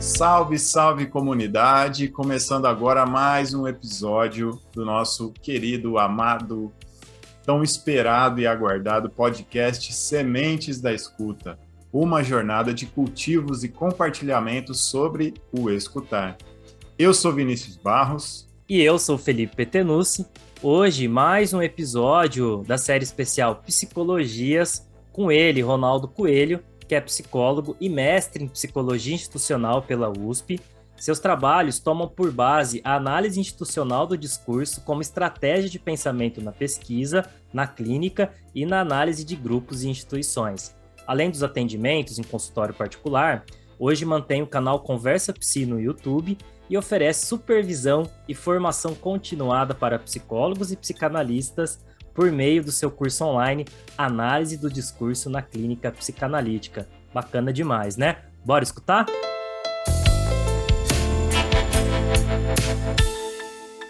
Salve, salve comunidade! Começando agora mais um episódio do nosso querido, amado, tão esperado e aguardado podcast Sementes da Escuta uma jornada de cultivos e compartilhamentos sobre o escutar. Eu sou Vinícius Barros. E eu sou Felipe Petenucci. Hoje, mais um episódio da série especial Psicologias com ele, Ronaldo Coelho, que é psicólogo e mestre em psicologia institucional pela USP. Seus trabalhos tomam por base a análise institucional do discurso como estratégia de pensamento na pesquisa, na clínica e na análise de grupos e instituições. Além dos atendimentos em consultório particular, hoje mantém o canal Conversa Psi no YouTube e oferece supervisão e formação continuada para psicólogos e psicanalistas por meio do seu curso online Análise do Discurso na Clínica Psicanalítica. Bacana demais, né? Bora escutar?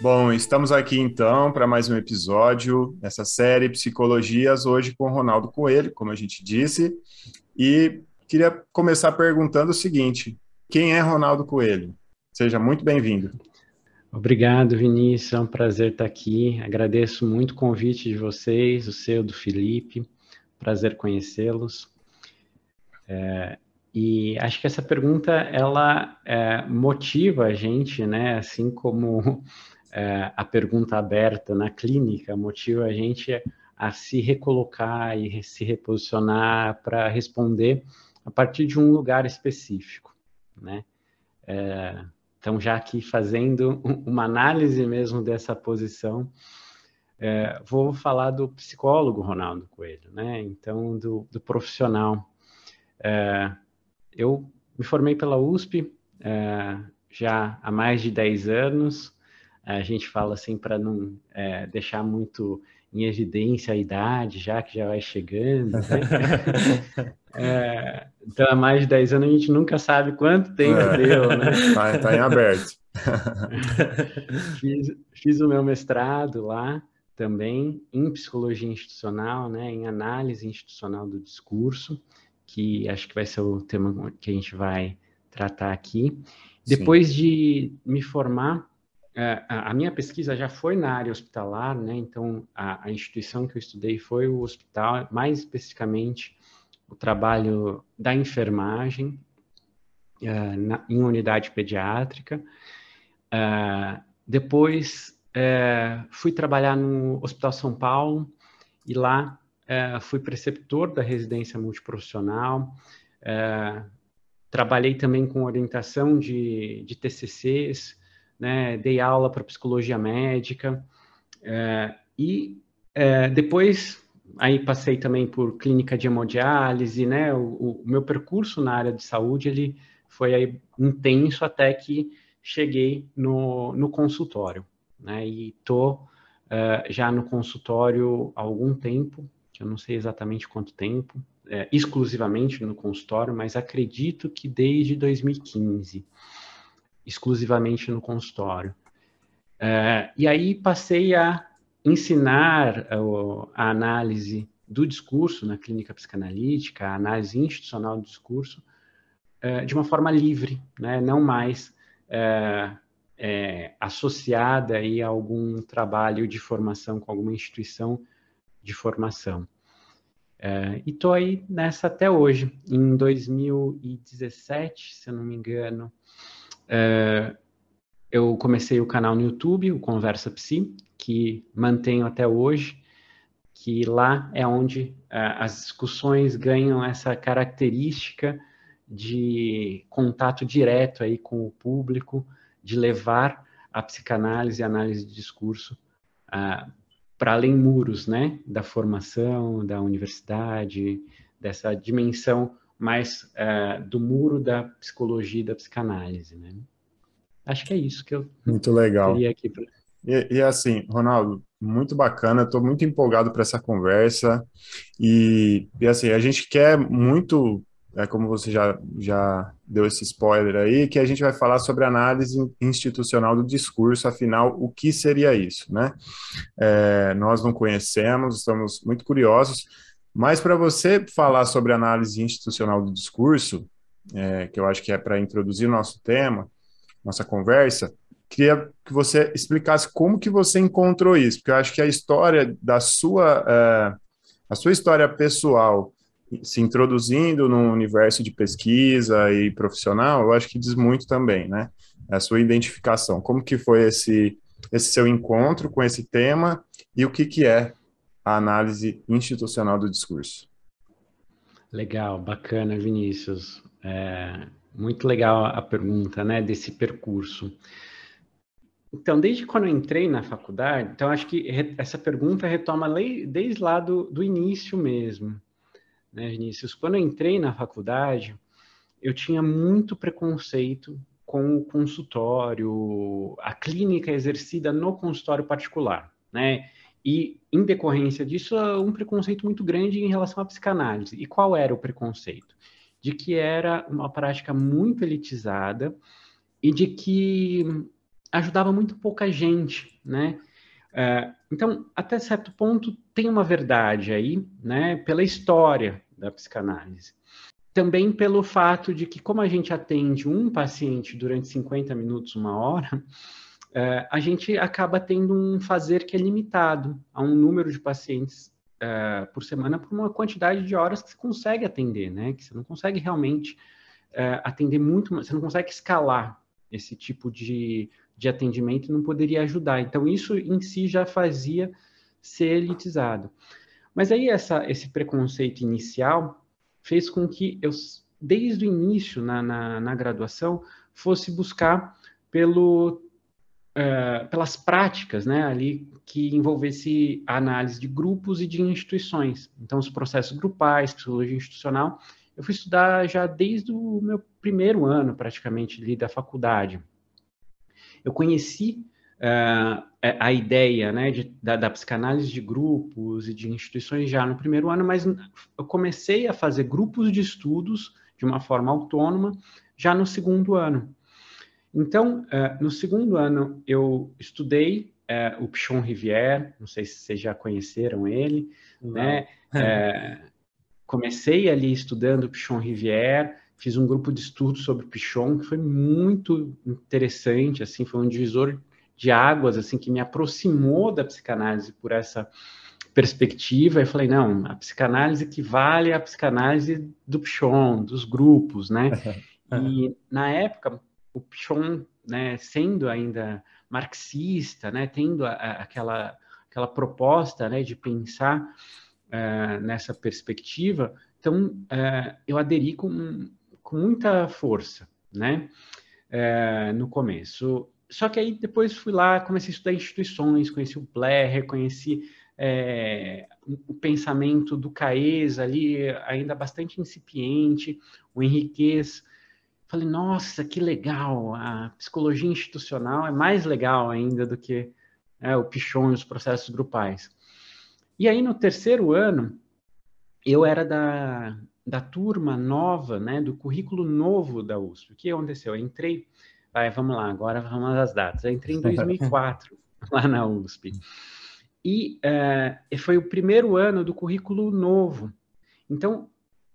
Bom, estamos aqui então para mais um episódio dessa série Psicologias, hoje com Ronaldo Coelho, como a gente disse, e queria começar perguntando o seguinte: quem é Ronaldo Coelho? Seja muito bem-vindo. Obrigado, Vinícius, é um prazer estar aqui. Agradeço muito o convite de vocês, o seu, do Felipe, prazer conhecê-los. É, e acho que essa pergunta ela é, motiva a gente, né? Assim como é, a pergunta aberta na clínica motiva a gente a se recolocar e se reposicionar para responder a partir de um lugar específico, né? É, então, já aqui fazendo uma análise mesmo dessa posição, é, vou falar do psicólogo Ronaldo Coelho, né? Então, do, do profissional. É, eu me formei pela USP é, já há mais de 10 anos, a gente fala assim para não é, deixar muito em evidência a idade, já que já vai chegando. Né? é, então, há mais de 10 anos a gente nunca sabe quanto tempo é, deu, né? Está tá em aberto. fiz, fiz o meu mestrado lá também em psicologia institucional, né, em análise institucional do discurso, que acho que vai ser o tema que a gente vai tratar aqui. Depois Sim. de me formar, a minha pesquisa já foi na área hospitalar, né? Então, a, a, instituição que eu estudei foi o hospital, mais especificamente o trabalho da enfermagem uh, na, em unidade pediátrica. Uh, depois, uh, fui trabalhar no Hospital São Paulo e lá fui preceptor da residência multiprofissional. trabalhei também com orientação de, de TCCs, né, dei aula para psicologia médica é, e é, depois aí passei também por clínica de hemodiálise, né, o, o, meu percurso na área de saúde ele foi aí intenso até que cheguei no, no consultório, né, e tô uh, já no consultório há algum tempo, que eu não sei exatamente quanto tempo, é, exclusivamente no consultório, mas acredito que desde 2015 exclusivamente no consultório. É, e aí passei a ensinar a, a análise do discurso na clínica psicanalítica, a análise institucional do discurso, é, de uma forma livre, né? não mais é, é, associada aí a algum trabalho de formação com alguma instituição de formação. É, e estou aí nessa até hoje. Em 2017, se eu não me engano, é, eu comecei o canal no YouTube, o Conversa Psi, que mantenho até hoje, que lá é onde é, as discussões ganham essa característica de contato direto aí com o público, de levar a psicanálise e análise de discurso uh, para além muros, né, da formação, da universidade, dessa dimensão mais uh, do muro da psicologia e da psicanálise, né? Acho que é isso que eu muito legal. queria aqui pra... e, e assim, Ronaldo, muito bacana, estou muito empolgado para essa conversa e, e assim, a gente quer muito é como você já, já deu esse spoiler aí, que a gente vai falar sobre análise institucional do discurso, afinal, o que seria isso, né? É, nós não conhecemos, estamos muito curiosos, Mas para você falar sobre análise institucional do discurso, é, que eu acho que é para introduzir o nosso tema, nossa conversa, queria que você explicasse como que você encontrou isso, porque eu acho que a história da sua, é, a sua história pessoal se introduzindo no universo de pesquisa e profissional, eu acho que diz muito também, né? A sua identificação. Como que foi esse, esse seu encontro com esse tema e o que, que é a análise institucional do discurso? Legal, bacana, Vinícius. É, muito legal a pergunta, né, desse percurso. Então, desde quando eu entrei na faculdade, então acho que essa pergunta retoma desde lá do, do início mesmo né, Vinícius? Quando eu entrei na faculdade, eu tinha muito preconceito com o consultório, a clínica exercida no consultório particular, né? E, em decorrência disso, um preconceito muito grande em relação à psicanálise. E qual era o preconceito? De que era uma prática muito elitizada e de que ajudava muito pouca gente, né? Uh, então, até certo ponto, tem uma verdade aí, né, pela história da psicanálise. Também pelo fato de que, como a gente atende um paciente durante 50 minutos, uma hora, uh, a gente acaba tendo um fazer que é limitado a um número de pacientes uh, por semana por uma quantidade de horas que você consegue atender, né? Que você não consegue realmente atender muito, você não consegue escalar esse tipo de de atendimento não poderia ajudar. Então, isso em si já fazia ser elitizado. Mas aí, essa, esse preconceito inicial fez com que eu, desde o início na, na, na graduação, fosse buscar pelo, uh, pelas práticas né, ali que envolvesse a análise de grupos e de instituições. Então, os processos grupais, psicologia institucional, eu fui estudar já desde o meu primeiro ano, praticamente, ali da faculdade. Eu conheci uh, a ideia né, de, da, da, psicanálise de grupos e de instituições já no primeiro ano, mas eu comecei a fazer grupos de estudos de uma forma autônoma já no segundo ano. Então, uh, no segundo ano, eu estudei uh, o Pichon Rivière, não sei se vocês já conheceram ele, não. né? comecei ali estudando o Pichon Rivière, fiz um grupo de estudo sobre Pichon que foi muito interessante, assim, foi um divisor de águas, assim, que me aproximou da psicanálise por essa perspectiva. E falei, não, a psicanálise equivale à psicanálise do Pichon, dos grupos, né? e na época, o Pichon, né, sendo ainda marxista, né, tendo a, aquela aquela proposta, né, de pensar uh, nessa perspectiva, então uh, eu aderi com com muita força, né? É, no começo. Só que aí depois fui lá, comecei a estudar instituições, conheci o Blair, reconheci é, o pensamento do Caes ali, ainda bastante incipiente, o Henriquez. Falei, nossa, que legal, a psicologia institucional é mais legal ainda do que é, o Pichon e os processos grupais. E aí, no terceiro ano, eu era da, da turma nova, né, do currículo novo da USP. O que aconteceu? Eu entrei, vai, vamos lá, agora vamos às datas. Eu entrei em 2004 lá na USP. E uh, foi o primeiro ano do currículo novo. Então,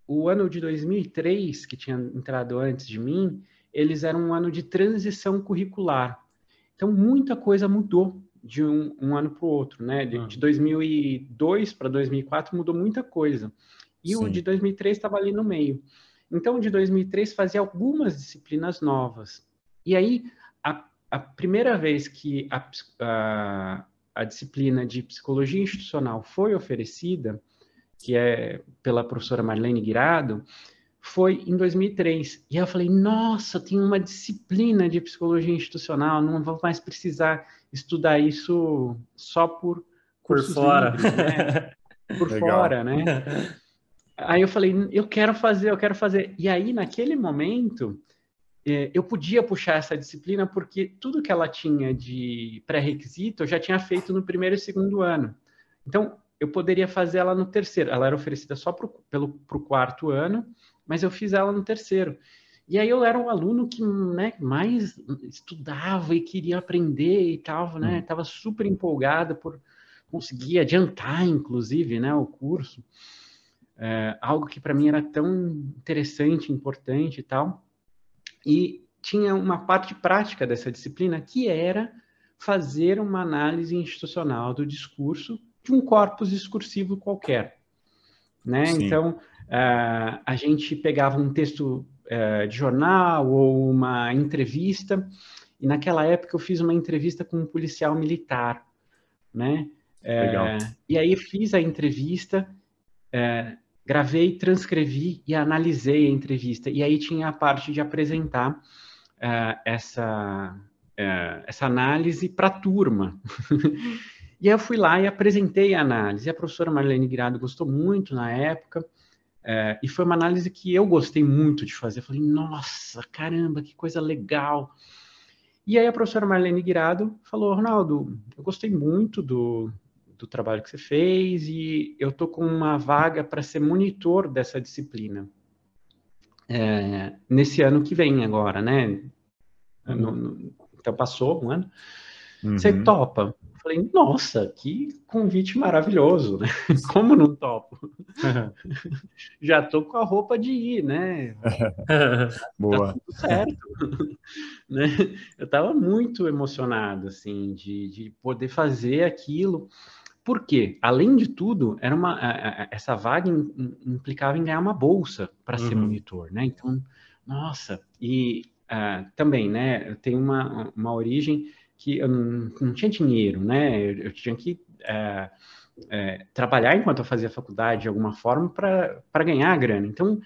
o ano de 2003, que tinha entrado antes de mim, eles eram um ano de transição curricular. Então, muita coisa mudou de um, um ano para o outro, né? De, de 2002 para 2004 mudou muita coisa. E Sim. o de 2003 estava ali no meio. Então, o de 2003 fazia algumas disciplinas novas. E aí, a, a primeira vez que a, a, a, disciplina de psicologia institucional foi oferecida, que é pela professora Marlene Guirado, foi em 2003. E eu falei, nossa, tem uma disciplina de psicologia institucional, não vou mais precisar estudar isso só por por fora. Livres, né? Por Legal. fora, né? Aí eu falei, eu quero fazer, eu quero fazer. E aí, naquele momento, é, eu podia puxar essa disciplina porque tudo que ela tinha de pré-requisito eu já tinha feito no primeiro e segundo ano. Então, eu poderia fazer ela no terceiro. Ela era oferecida só para o quarto ano, mas eu fiz ela no terceiro. E aí eu era um aluno que né, mais estudava e queria aprender e tal, né? Estava hum. super empolgado por conseguir adiantar, inclusive, né, o curso. é, algo que para mim era tão interessante, importante e tal. E tinha uma parte prática dessa disciplina que era fazer uma análise institucional do discurso de um corpus discursivo qualquer. Né? Então, uh, a gente pegava um texto uh, de jornal ou uma entrevista, e naquela época eu fiz uma entrevista com um policial militar. Né? Legal. Uh, e aí fiz a entrevista, gravei, transcrevi e analisei a entrevista. E aí tinha a parte de apresentar essa, essa análise para a turma. E aí eu fui lá e apresentei a análise. A professora Marlene Guirado gostou muito na época. É, e foi uma análise que eu gostei muito de fazer. Eu falei, nossa, caramba, que coisa legal. E aí a professora Marlene Guirado falou, Ronaldo, eu gostei muito do, do trabalho que você fez e eu tô com uma vaga para ser monitor dessa disciplina. É, nesse ano que vem agora, né? No, no, então passou um ano. Uhum. Você topa? Falei, nossa, que convite maravilhoso, né? Como não topo? Já tô com a roupa de ir, né? Boa. Tá tudo certo. né? Eu tava muito emocionado, assim, de, de poder fazer aquilo. Porque, além de tudo, era uma, essa vaga implicava em ganhar uma bolsa para uhum. ser monitor, né? Então, nossa, e uh, também, né, tem uma, uma origem que eu não, tinha dinheiro, né? Eu, eu tinha que é, é, trabalhar enquanto eu fazia faculdade de alguma forma para ganhar a grana. Então,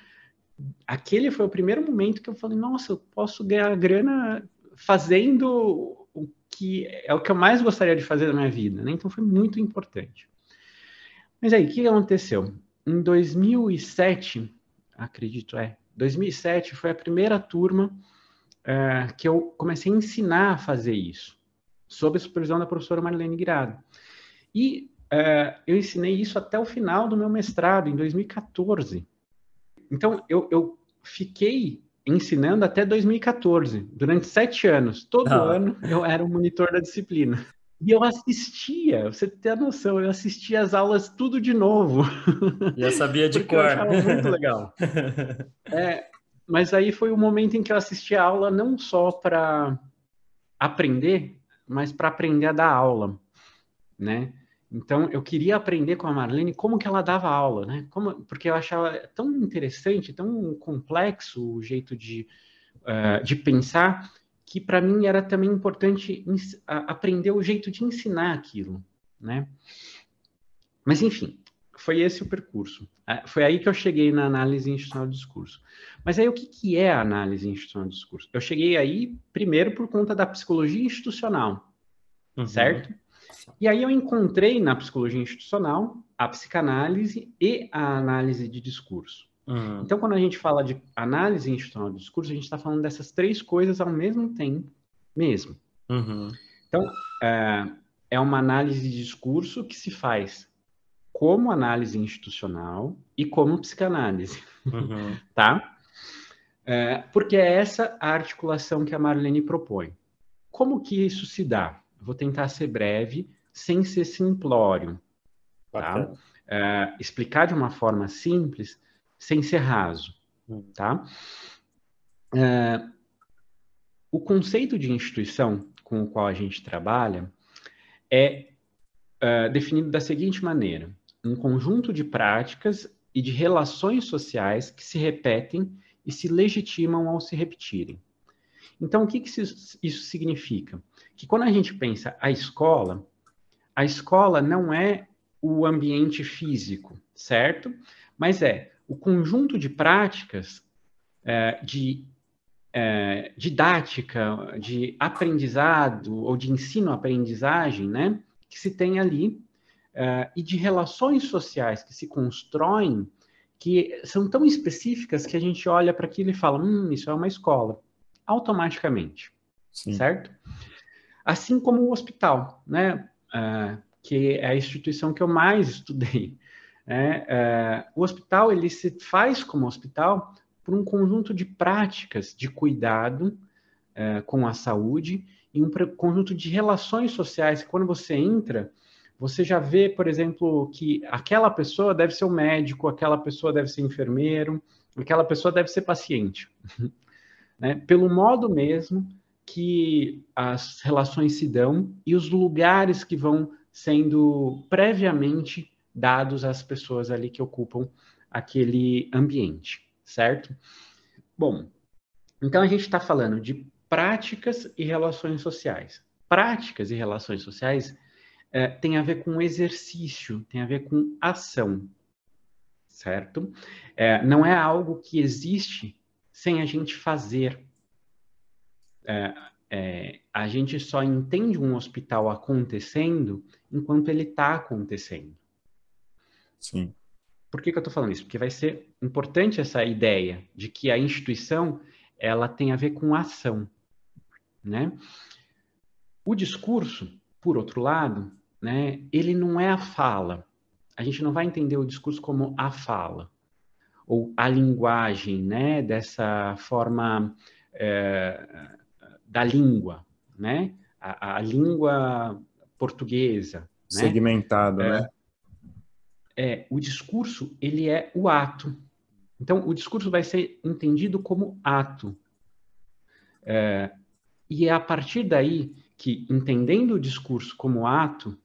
aquele foi o primeiro momento que eu falei: nossa, eu posso ganhar grana fazendo o que é o que eu mais gostaria de fazer na minha vida, né? Então, foi muito importante. Mas aí, o que aconteceu? Em 2007, acredito, é, 2007 foi a primeira turma é, que eu comecei a ensinar a fazer isso sob a supervisão da professora Marilene Guirado. E uh, eu ensinei isso até o final do meu mestrado, em 2014. Então, eu, eu fiquei ensinando até 2014, durante sete anos. Todo ah. ano eu era o monitor da disciplina. E eu assistia, você tem a noção, eu assistia as aulas tudo de novo. Já sabia de cor. Eu achava muito legal. É, mas aí foi o momento em que eu assisti a aula não só para aprender, mas para aprender a dar aula, né? Então, eu queria aprender com a Marlene como que ela dava aula, né? Como, porque eu achava tão interessante, tão complexo o jeito de, uh, de pensar, que para mim era também importante aprender o jeito de ensinar aquilo, né? Mas, enfim, foi esse o percurso. Ah, foi aí que eu cheguei na análise institucional do discurso. Mas aí o que, que é a análise institucional do discurso? Eu cheguei aí primeiro por conta da psicologia institucional, uhum. certo? E aí eu encontrei na psicologia institucional a psicanálise e a análise de discurso. Uhum. Então, quando a gente fala de análise institucional do discurso, a gente está falando dessas três coisas ao mesmo tempo, mesmo. Uhum. Então, é, é uma análise de discurso que se faz como análise institucional e como psicanálise, uhum. tá? É, porque é essa a articulação que a Marlene propõe. Como que isso se dá? Vou tentar ser breve, sem ser simplório, tá? É, explicar de uma forma simples, sem ser raso, hum. tá? É, o conceito de instituição com o qual a gente trabalha é, é definido da seguinte maneira: um conjunto de práticas e de relações sociais que se repetem e se legitimam ao se repetirem. Então, o que, que isso significa? Que quando a gente pensa a escola, a escola não é o ambiente físico, certo? Mas é o conjunto de práticas é, de é, didática, de aprendizado ou de ensino-aprendizagem, né? Que se tem ali uh, e de relações sociais que se constroem que são tão específicas que a gente olha para aquilo e fala, hum, isso é uma escola, automaticamente, Sim. certo? Assim como o hospital, né? Uh, que é a instituição que eu mais estudei. Né? Uh, o hospital ele se faz como hospital por um conjunto de práticas de cuidado uh, com a saúde e um conjunto de relações sociais. Quando você entra, você já vê, por exemplo, que aquela pessoa deve ser um médico, aquela pessoa deve ser enfermeiro, aquela pessoa deve ser paciente. né? Pelo modo mesmo que as relações se dão e os lugares que vão sendo previamente dados às pessoas ali que ocupam aquele ambiente, certo? Bom, então a gente está falando de práticas e relações sociais. Práticas e relações sociais é, tem a ver com exercício, tem a ver com ação, certo? É, não é algo que existe sem a gente fazer. É, é, a gente só entende um hospital acontecendo enquanto ele está acontecendo. Sim. Por que, que eu estou falando isso? Porque vai ser importante essa ideia de que a instituição ela tem a ver com ação, né? O discurso, por outro lado, né, ele não é a fala. A gente não vai entender o discurso como a fala ou a linguagem, né, dessa forma é, da língua, né, a, a língua portuguesa, né? segmentada, né? É, o discurso ele é o ato. Então, o discurso vai ser entendido como ato. É, e é a partir daí que, entendendo o discurso como ato,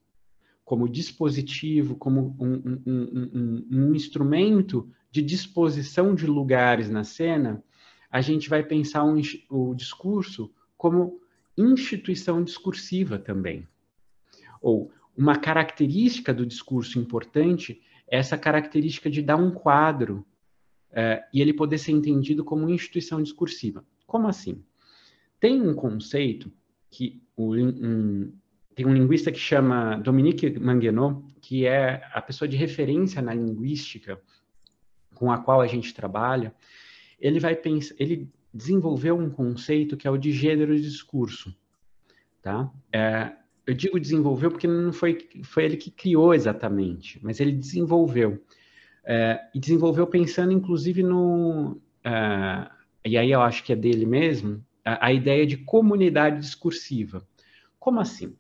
como dispositivo, como um, um, um, um, instrumento de disposição de lugares na cena, a gente vai pensar o discurso como instituição discursiva também. Ou uma característica do discurso importante é essa característica de dar um quadro é, e ele poder ser entendido como instituição discursiva. Como assim? Tem um conceito que um, tem um linguista que chama Dominique Manguenot, que é a pessoa de referência na linguística com a qual a gente trabalha. Ele vai pensar, ele desenvolveu um conceito que é o de gênero de discurso, tá? É, eu digo desenvolveu porque não foi, foi ele que criou exatamente, mas ele desenvolveu. É, e desenvolveu pensando, inclusive, no. É, e aí eu acho que é dele mesmo, a, a ideia de comunidade discursiva. Como assim?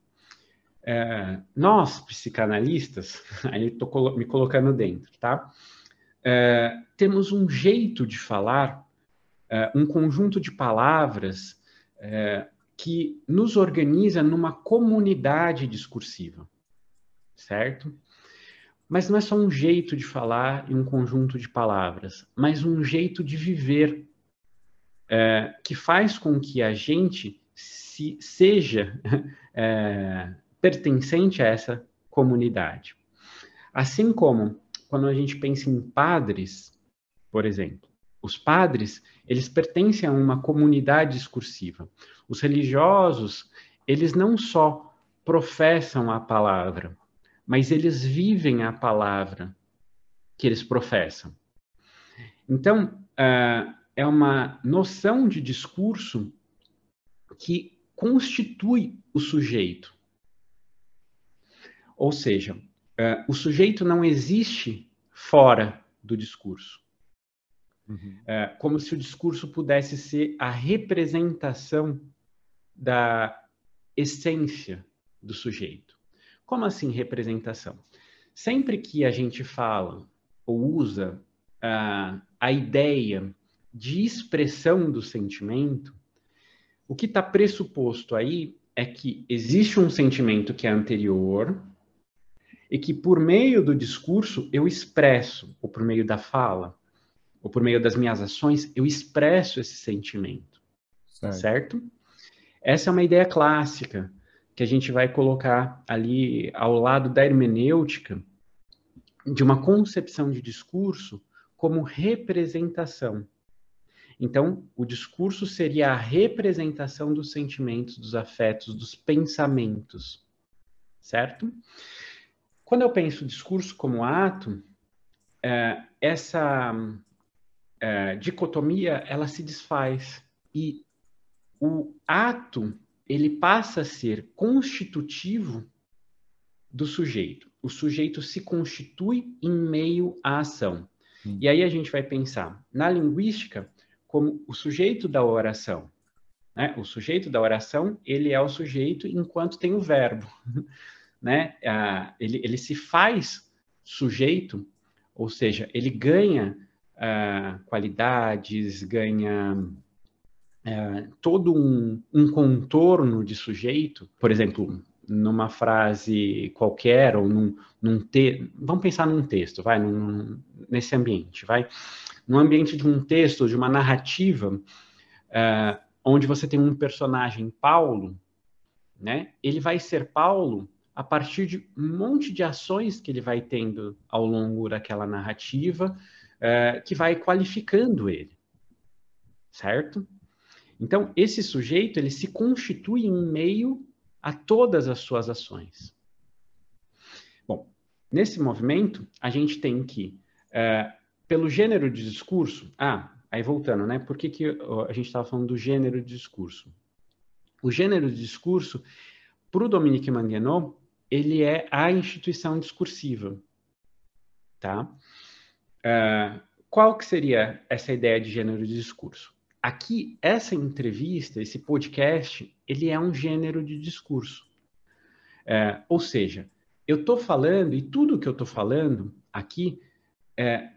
É, nós, psicanalistas, aí estou me colocando dentro, tá? É, temos um jeito de falar, é, um conjunto de palavras é, que nos organiza numa comunidade discursiva, certo? Mas não é só um jeito de falar e um conjunto de palavras, mas um jeito de viver é, que faz com que a gente se, seja é, pertencente a essa comunidade. Assim como quando a gente pensa em padres, por exemplo, os padres, eles pertencem a uma comunidade discursiva. Os religiosos, eles não só professam a palavra, mas eles vivem a palavra que eles professam. Então, uh, é uma noção de discurso que constitui o sujeito. Ou seja, uh, o sujeito não existe fora do discurso. Uhum. Uh, como se o discurso pudesse ser a representação da essência do sujeito. Como assim representação? Sempre que a gente fala ou usa uh, a ideia de expressão do sentimento, o que está pressuposto aí é que existe um sentimento que é anterior, e que por meio do discurso eu expresso, ou por meio da fala, ou por meio das minhas ações, eu expresso esse sentimento. Certo? certo? Essa é uma ideia clássica que a gente vai colocar ali ao lado da hermenêutica de uma concepção de discurso como representação. Então, o discurso seria a representação dos sentimentos, dos afetos, dos pensamentos, certo? Quando eu penso o discurso como ato, é, essa é, dicotomia ela se desfaz e o ato ele passa a ser constitutivo do sujeito. O sujeito se constitui em meio à ação. Hum. E aí a gente vai pensar na linguística como o sujeito da oração. Né? O sujeito da oração ele é o sujeito enquanto tem o verbo. né, uh, ele, ele se faz sujeito, ou seja, ele ganha uh, qualidades, ganha uh, todo um, um contorno de sujeito, por exemplo, numa frase qualquer ou num, num vamos pensar num texto, vai, num, nesse ambiente, vai, no ambiente de um texto, de uma narrativa, uh, onde você tem um personagem Paulo, né? Ele vai ser Paulo a partir de um monte de ações que ele vai tendo ao longo daquela narrativa, uh, que vai qualificando ele, certo? Então, esse sujeito, ele se constitui em meio a todas as suas ações. Bom, nesse movimento, a gente tem que, uh, pelo gênero de discurso, ah, aí voltando, né? Por que, que a gente estava falando do gênero de discurso? O gênero de discurso, para o Dominique Manguenot, ele é a instituição discursiva, tá? Uh, qual que seria essa ideia de gênero de discurso? Aqui, essa entrevista, esse podcast, ele é um gênero de discurso. Uh, ou seja, eu estou falando, e tudo que eu estou falando aqui é,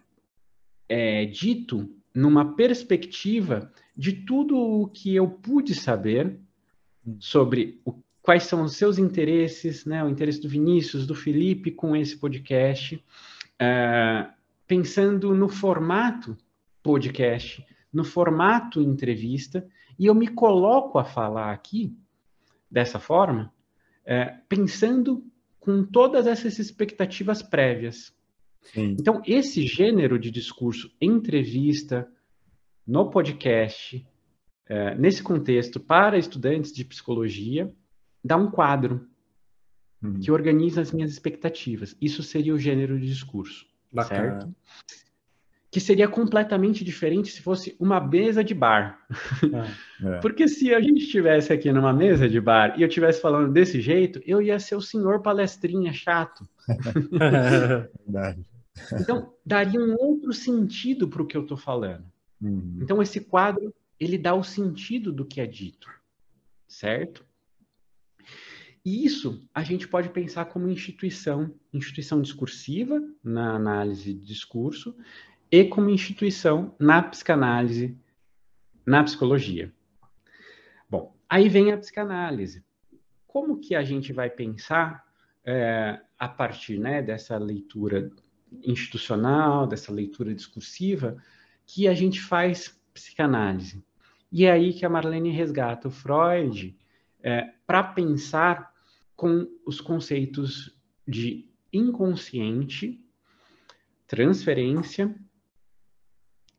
é dito numa perspectiva de tudo o que eu pude saber sobre o quais são os seus interesses, né, o interesse do Vinícius, do Felipe com esse podcast, uh, pensando no formato podcast, no formato entrevista, e eu me coloco a falar aqui dessa forma, uh, pensando com todas essas expectativas prévias. Sim. Então, esse gênero de discurso, entrevista, no podcast, uh, nesse contexto, para estudantes de psicologia, dá um quadro uhum. que organiza as minhas expectativas. Isso seria o gênero de discurso, Bacana. certo? Que seria completamente diferente se fosse uma mesa de bar. É. Porque se a gente estivesse aqui numa mesa de bar e eu estivesse falando desse jeito, eu ia ser o senhor palestrinha chato. Verdade. Então, daria um outro sentido para o que eu estou falando. Uhum. Então, esse quadro, ele dá o sentido do que é dito, certo? E isso a gente pode pensar como instituição, instituição discursiva na análise de discurso e como instituição na psicanálise, na psicologia. Bom, aí vem a psicanálise. Como que a gente vai pensar é, a partir né, dessa leitura institucional, dessa leitura discursiva, que a gente faz psicanálise? E é aí que a Marlene resgata o Freud é, para pensar com os conceitos de inconsciente, transferência,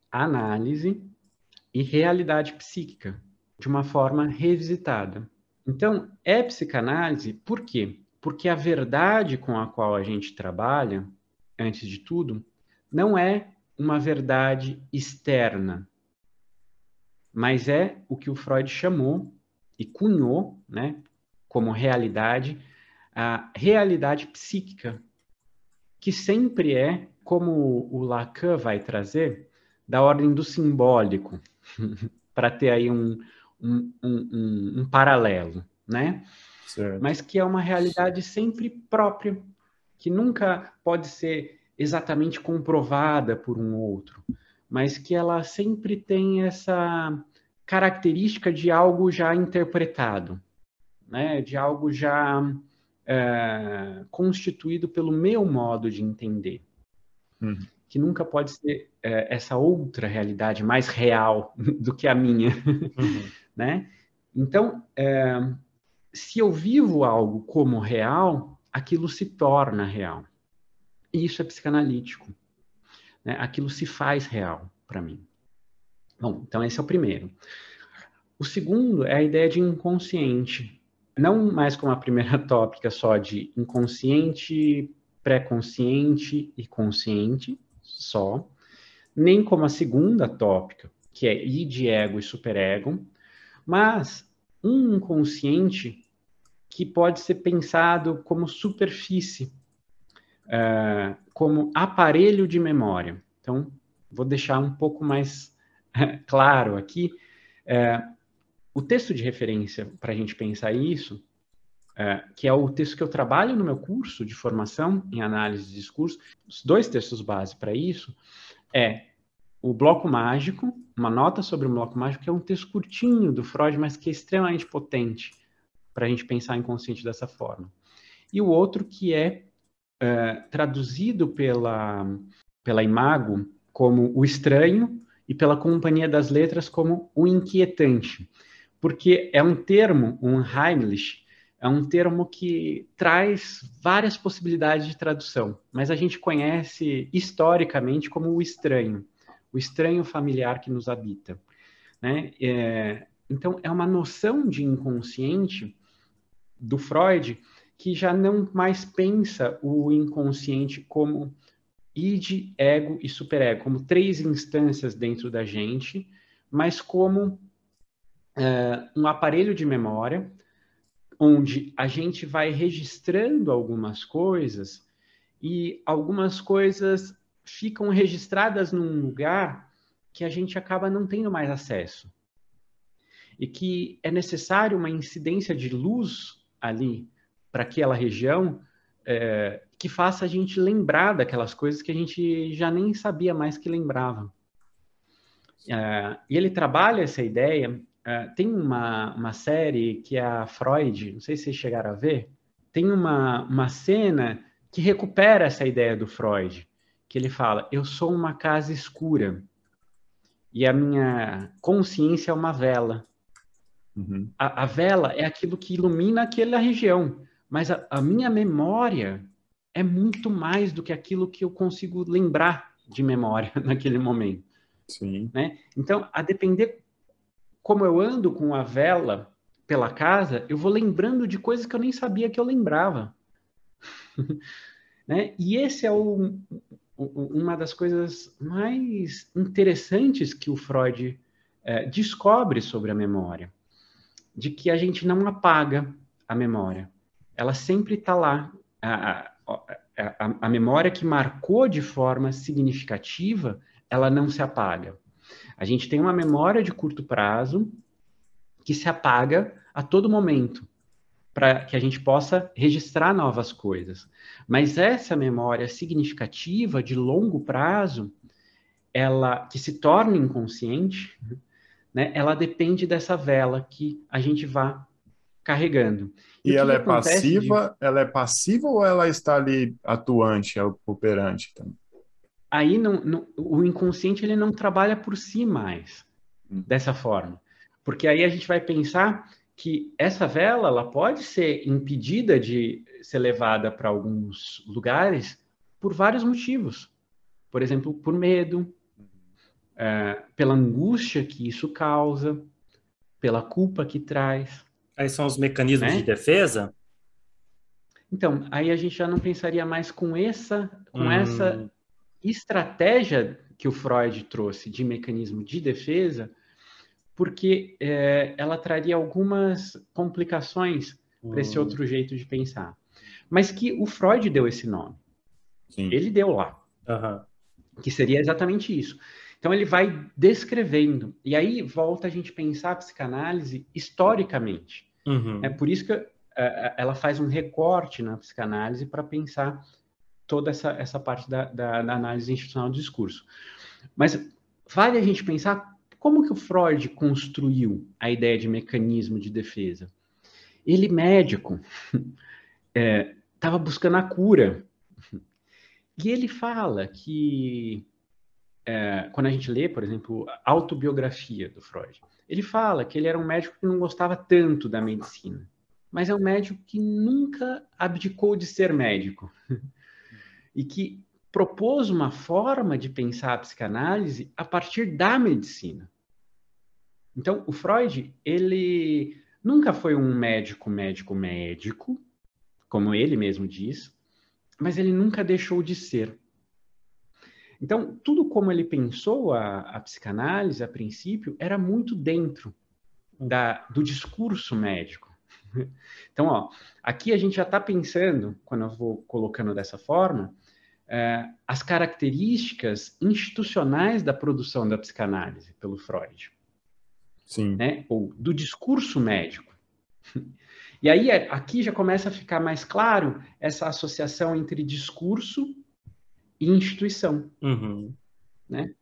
análise e realidade psíquica, de uma forma revisitada. Então, é psicanálise por quê? Porque a verdade com a qual a gente trabalha, antes de tudo, não é uma verdade externa, mas é o que o Freud chamou e cunhou, né, como realidade, a realidade psíquica, que sempre é, como o Lacan vai trazer, da ordem do simbólico, para ter aí um, um, um, um paralelo, né? Certo. Mas que é uma realidade sempre própria, que nunca pode ser exatamente comprovada por um outro, mas que ela sempre tem essa característica de algo já interpretado, né, de algo já é, constituído pelo meu modo de entender, uhum. que nunca pode ser é, essa outra realidade mais real do que a minha, uhum. né? Então, é, se eu vivo algo como real, aquilo se torna real. E isso é psicanalítico. Né? Aquilo se faz real para mim. Bom, então esse é o primeiro. O segundo é a ideia de inconsciente não mais como a primeira tópica só de inconsciente, pré-consciente e consciente só, nem como a segunda tópica, que é id, ego e superego, mas um inconsciente que pode ser pensado como superfície, uh, como aparelho de memória. Então, vou deixar um pouco mais claro aqui. Uh, o texto de referência para a gente pensar isso é, que é o texto que eu trabalho no meu curso de formação em análise de discurso, os dois textos base para isso, é o Bloco Mágico, uma nota sobre o Bloco Mágico, que é um texto curtinho do Freud, mas que é extremamente potente para a gente pensar inconsciente dessa forma. E o outro que é, é traduzido pela, pela Imago como o estranho e pela Companhia das Letras como o inquietante, porque é um termo, um Heimlich, é um termo que traz várias possibilidades de tradução, mas a gente conhece historicamente como o estranho, o estranho familiar que nos habita. Né? É, então, é uma noção de inconsciente do Freud que já não mais pensa o inconsciente como id, ego e superego, como três instâncias dentro da gente, mas como é, um aparelho de memória onde a gente vai registrando algumas coisas e algumas coisas ficam registradas num lugar que a gente acaba não tendo mais acesso. E que é necessário uma incidência de luz ali para aquela região é, que faça a gente lembrar daquelas coisas que a gente já nem sabia mais que lembrava. É, e ele trabalha essa ideia Uh, tem uma, uma série que é a Freud, não sei se vocês chegaram a ver, tem uma, uma cena que recupera essa ideia do Freud, que ele fala: Eu sou uma casa escura e a minha consciência é uma vela. Uhum. A, a, vela é aquilo que ilumina aquela região, mas a, a minha memória é muito mais do que aquilo que eu consigo lembrar de memória naquele momento. Sim. Né? Então, a depender como eu ando com a vela pela casa, eu vou lembrando de coisas que eu nem sabia que eu lembrava. né? E esse é o, uma das coisas mais interessantes que o Freud é, descobre sobre a memória, de que a gente não apaga a memória, ela sempre está lá. A, a, a memória que marcou de forma significativa, ela não se apaga. A gente tem uma memória de curto prazo que se apaga a todo momento para que a gente possa registrar novas coisas. Mas essa memória significativa de longo prazo, ela que se torna inconsciente, né, ela depende dessa vela que a gente vá carregando. E, e ela é passiva? De... Ela é passiva ou ela está ali atuante, operante também? Aí não, não, o inconsciente ele não trabalha por si mais hum. dessa forma. Porque aí a gente vai pensar que essa vela ela pode ser impedida de ser levada para alguns lugares por vários motivos. Por exemplo, por medo, é, pela angústia que isso causa, pela culpa que traz. Aí são os mecanismos né? de defesa? Então, aí a gente já não pensaria mais com essa, com hum. essa estratégia que o Freud trouxe de mecanismo de defesa, porque é, ela traria algumas complicações uhum. para esse outro jeito de pensar. Mas que o Freud deu esse nome. Sim. Ele deu lá. Uhum. Que seria exatamente isso. Então ele vai descrevendo. E aí volta a gente pensar a psicanálise historicamente. Uhum. É por isso que uh, ela faz um recorte na psicanálise para pensar toda essa, essa parte da, da, da análise institucional do discurso. Mas vale a gente pensar como que o Freud construiu a ideia de mecanismo de defesa. Ele, médico, estava é, buscando a cura. E ele fala que, é, quando a gente lê, por exemplo, a autobiografia do Freud, ele fala que ele era um médico que não gostava tanto da medicina, mas é um médico que nunca abdicou de ser médico e que propôs uma forma de pensar a psicanálise a partir da medicina. Então, o Freud, ele nunca foi um médico, médico, médico, como ele mesmo diz, mas ele nunca deixou de ser. Então, tudo como ele pensou a, a psicanálise, a princípio, era muito dentro da, do discurso médico. Então, ó, aqui a gente já está pensando, quando eu vou colocando dessa forma, é, as características institucionais da produção da psicanálise pelo Freud. Sim. Né? Ou do discurso médico. E aí, é, aqui já começa a ficar mais claro essa associação entre discurso e instituição. Uhum. Né?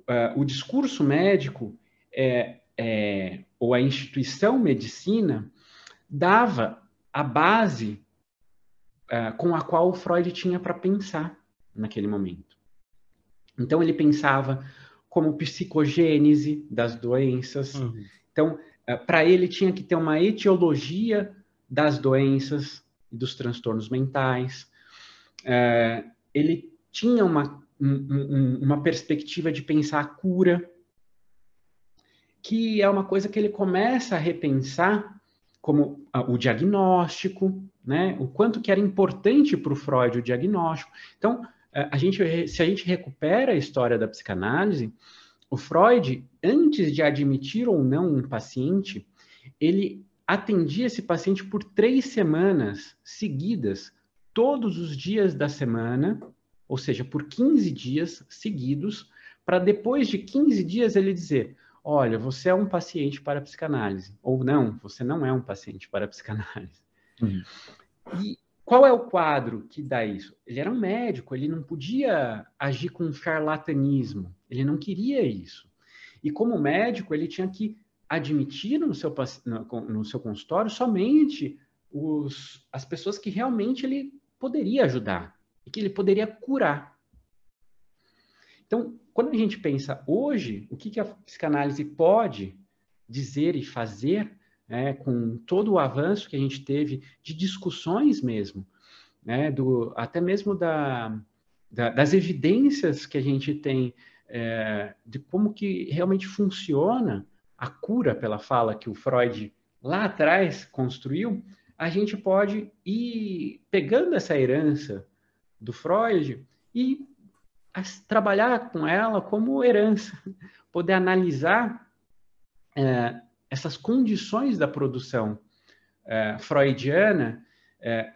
Uh, o discurso médico é, é, ou a instituição medicina dava a base uh, com a qual o Freud tinha para pensar naquele momento. Então, ele pensava como psicogênese das doenças. Uhum. Então, uh, para ele tinha que ter uma etiologia das doenças e dos transtornos mentais. Uh, ele tinha uma, um, uma perspectiva de pensar a cura, que é uma coisa que ele começa a repensar como o diagnóstico, né? O quanto que era importante para o Freud o diagnóstico. Então, a gente, se a gente recupera a história da psicanálise, o Freud, antes de admitir ou não um paciente, ele atendia esse paciente por três semanas seguidas, todos os dias da semana, ou seja, por 15 dias seguidos, para depois de 15 dias ele dizer: olha, você é um paciente para psicanálise, ou não, você não é um paciente para psicanálise. Uhum. E qual é o quadro que dá isso? Ele era um médico, ele não podia agir com charlatanismo, ele não queria isso. E como médico, ele tinha que admitir no seu, no, seu consultório somente os, as pessoas que realmente ele poderia ajudar e que ele poderia curar. Então, quando a gente pensa hoje, o que, que a psicanálise pode dizer e fazer, né, com todo o avanço que a gente teve de discussões mesmo, né, do, até mesmo da, da, das evidências que a gente tem é, de como que realmente funciona a cura pela fala que o Freud lá atrás construiu, a gente pode ir pegando essa herança do Freud e trabalhar com ela como herança, poder analisar é, essas condições da produção é, freudiana é,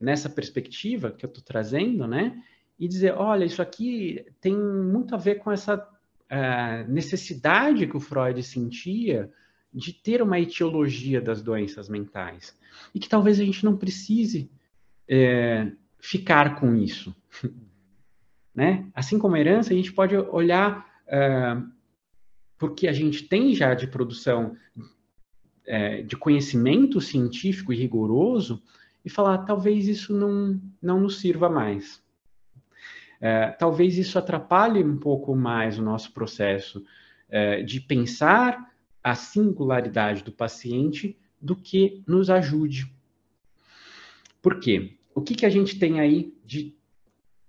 nessa perspectiva que eu estou trazendo, né? E dizer, olha, isso aqui tem muito a ver com essa é, necessidade que o Freud sentia de ter uma etiologia das doenças mentais e que talvez a gente não precise é, ficar com isso. Né? Assim como herança, a gente pode olhar uh, porque a gente tem já de produção uh, de conhecimento científico e rigoroso e falar talvez isso não, não nos sirva mais. Uh, talvez isso atrapalhe um pouco mais o nosso processo de pensar a singularidade do paciente do que nos ajude. Por quê? O que, que a gente tem aí de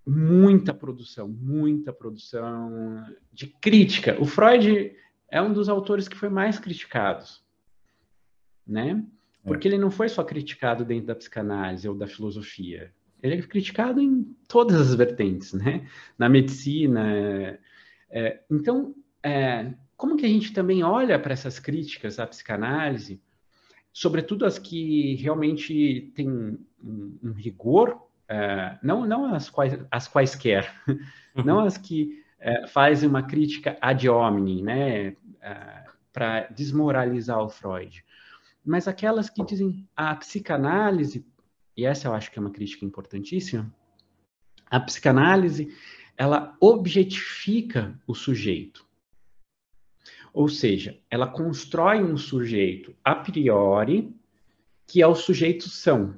muita produção, muita produção de crítica. O Freud é um dos autores que foi mais criticados, né? É. Porque ele não foi só criticado dentro da psicanálise ou da filosofia. Ele é criticado em todas as vertentes, né? Na medicina. É, então, é, como que a gente também olha para essas críticas à psicanálise, sobretudo as que realmente têm um, um rigor é, não, não as, quais, as quaisquer, uhum. não as que é, fazem uma crítica ad hominem, né, é, para desmoralizar o Freud, mas aquelas que dizem a psicanálise, e essa eu acho que é uma crítica importantíssima, a psicanálise, ela objetifica o sujeito. Ou seja, ela constrói um sujeito a priori que é o sujeito são.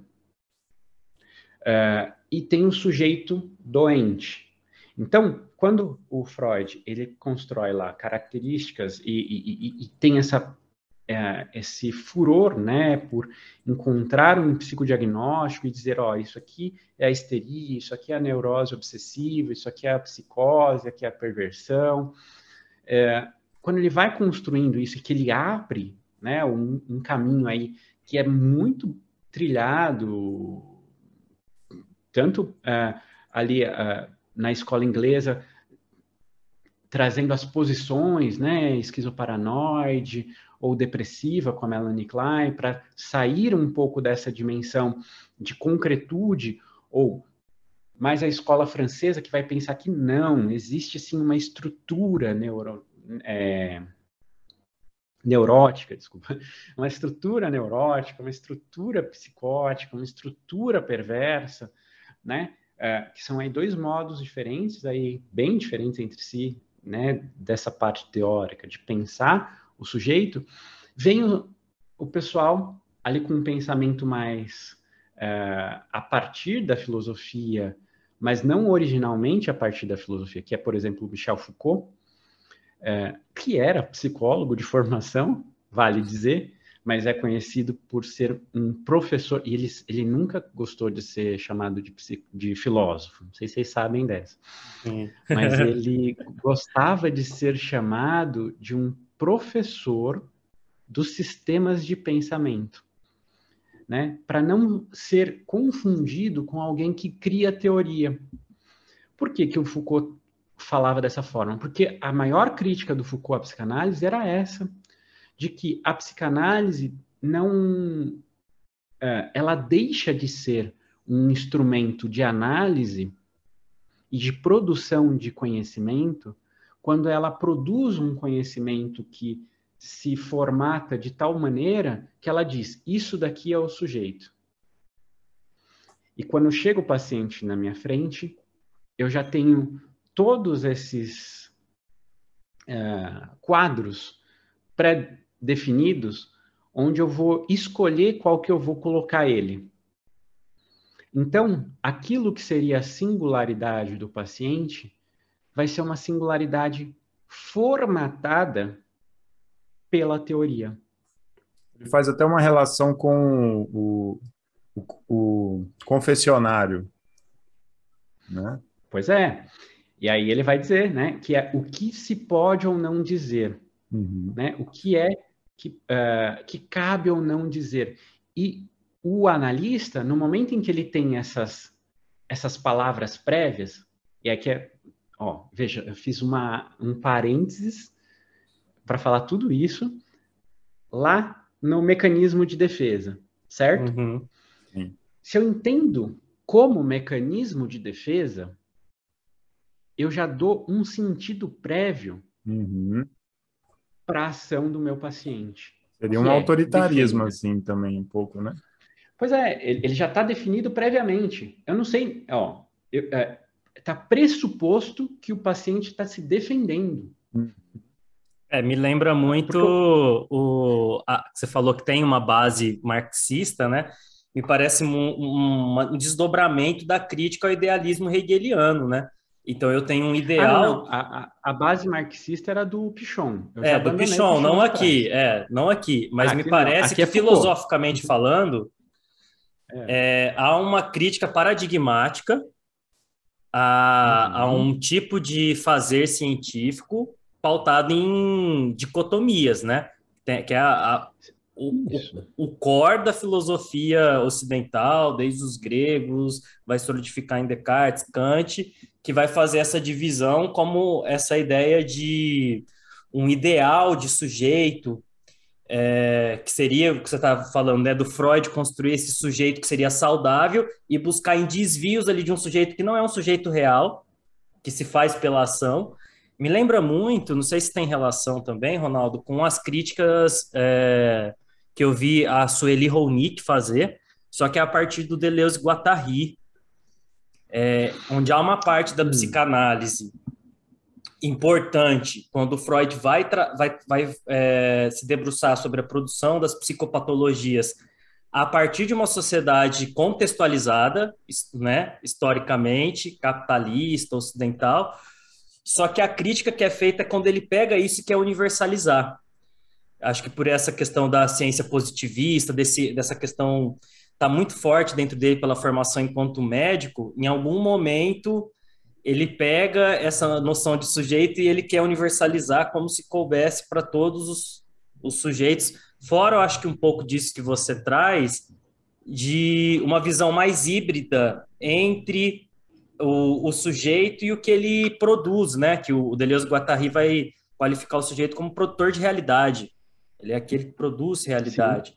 Uh, e tem um sujeito doente. Então, quando o Freud ele constrói lá características e, e, e, e tem essa é, esse furor, né, por encontrar um psicodiagnóstico e dizer, ó, oh, isso aqui é a histeria, isso aqui é a neurose obsessiva, isso aqui é a psicose, aqui é a perversão. É, quando ele vai construindo isso, que ele abre, né, um, um caminho aí que é muito trilhado tanto uh, ali uh, na escola inglesa, trazendo as posições, né, esquizoparanoide ou depressiva com a Melanie Klein, para sair um pouco dessa dimensão de concretude, ou mais a escola francesa que vai pensar que não, existe sim uma estrutura neuro, é, neurótica, desculpa, uma estrutura neurótica, uma estrutura psicótica, uma estrutura perversa, né? É, que são aí dois modos diferentes, aí bem diferentes entre si, né? Dessa parte teórica de pensar o sujeito, vem o, o pessoal ali com um pensamento mais é, a partir da filosofia, mas não originalmente a partir da filosofia, que é, por exemplo, Michel Foucault, é, que era psicólogo de formação, vale dizer, mas é conhecido por ser um professor, e ele, ele nunca gostou de ser chamado de, de filósofo, não sei se vocês sabem dessa, Sim. mas ele gostava de ser chamado de um professor dos sistemas de pensamento, né? para não ser confundido com alguém que cria teoria. Por que, que o Foucault falava dessa forma? Porque a maior crítica do Foucault à psicanálise era essa, de que a psicanálise não. É, ela deixa de ser um instrumento de análise e de produção de conhecimento quando ela produz um conhecimento que se formata de tal maneira que ela diz: isso daqui é o sujeito. E quando chega o paciente na minha frente, eu já tenho todos esses é, quadros pré-definidos, onde eu vou escolher qual que eu vou colocar ele. Então, aquilo que seria a singularidade do paciente vai ser uma singularidade formatada pela teoria. Ele faz até uma relação com o, o, o confessionário, né? Pois é. E aí ele vai dizer, né, que é o que se pode ou não dizer, uhum. né? O que é que, uh, que cabe ou não dizer. E o analista, no momento em que ele tem essas essas palavras prévias, e aqui é, ó, veja, eu fiz uma, um parênteses para falar tudo isso lá no mecanismo de defesa, certo? Uhum. Se eu entendo como mecanismo de defesa, eu já dou um sentido prévio uhum. Para a ação do meu paciente. Seria um é autoritarismo, assim, também, um pouco, né? Pois é, ele já está definido previamente. Eu não sei, ó, está é, tá pressuposto que o paciente está se defendendo. É, me lembra muito eu... o. A, você falou que tem uma base marxista, né? Me parece um, um, um desdobramento da crítica ao idealismo hegeliano, né? Então eu tenho um ideal. Ah, a, a, base marxista era do Pichon. Eu é, do Pichon, não aqui, é, não aqui. Mas ah, me parece que é filosoficamente uhum. falando, é. É, há uma crítica paradigmática a, uhum. a um tipo de fazer científico pautado em dicotomias, né? Tem, que é a, a o, o, o, core da filosofia ocidental, desde os gregos, vai solidificar em Descartes, Kant, que vai fazer essa divisão como essa ideia de um ideal de sujeito, é, que seria o que você estava falando, né, do Freud construir esse sujeito que seria saudável e buscar em desvios ali de um sujeito que não é um sujeito real, que se faz pela ação. Me lembra muito, não sei se tem relação também, Ronaldo, com as críticas é, que eu vi a Sueli Ronick fazer, só que é a partir do Deleuze Guattari, é, onde há uma parte da hum. psicanálise importante quando Freud vai, vai, vai é, se debruçar sobre a produção das psicopatologias a partir de uma sociedade contextualizada, né, historicamente, capitalista, ocidental, só que a crítica que é feita é quando ele pega isso e quer universalizar. Acho que por essa questão da ciência positivista, desse, dessa questão está muito forte dentro dele pela formação enquanto médico, em algum momento ele pega essa noção de sujeito e ele quer universalizar como se coubesse para todos os, os sujeitos. Fora, eu acho que um pouco disso que você traz, de uma visão mais híbrida entre o, o sujeito e o que ele produz, né? Que o Deleuze Guattari vai qualificar o sujeito como produtor de realidade. Ele é aquele que produz realidade. Sim.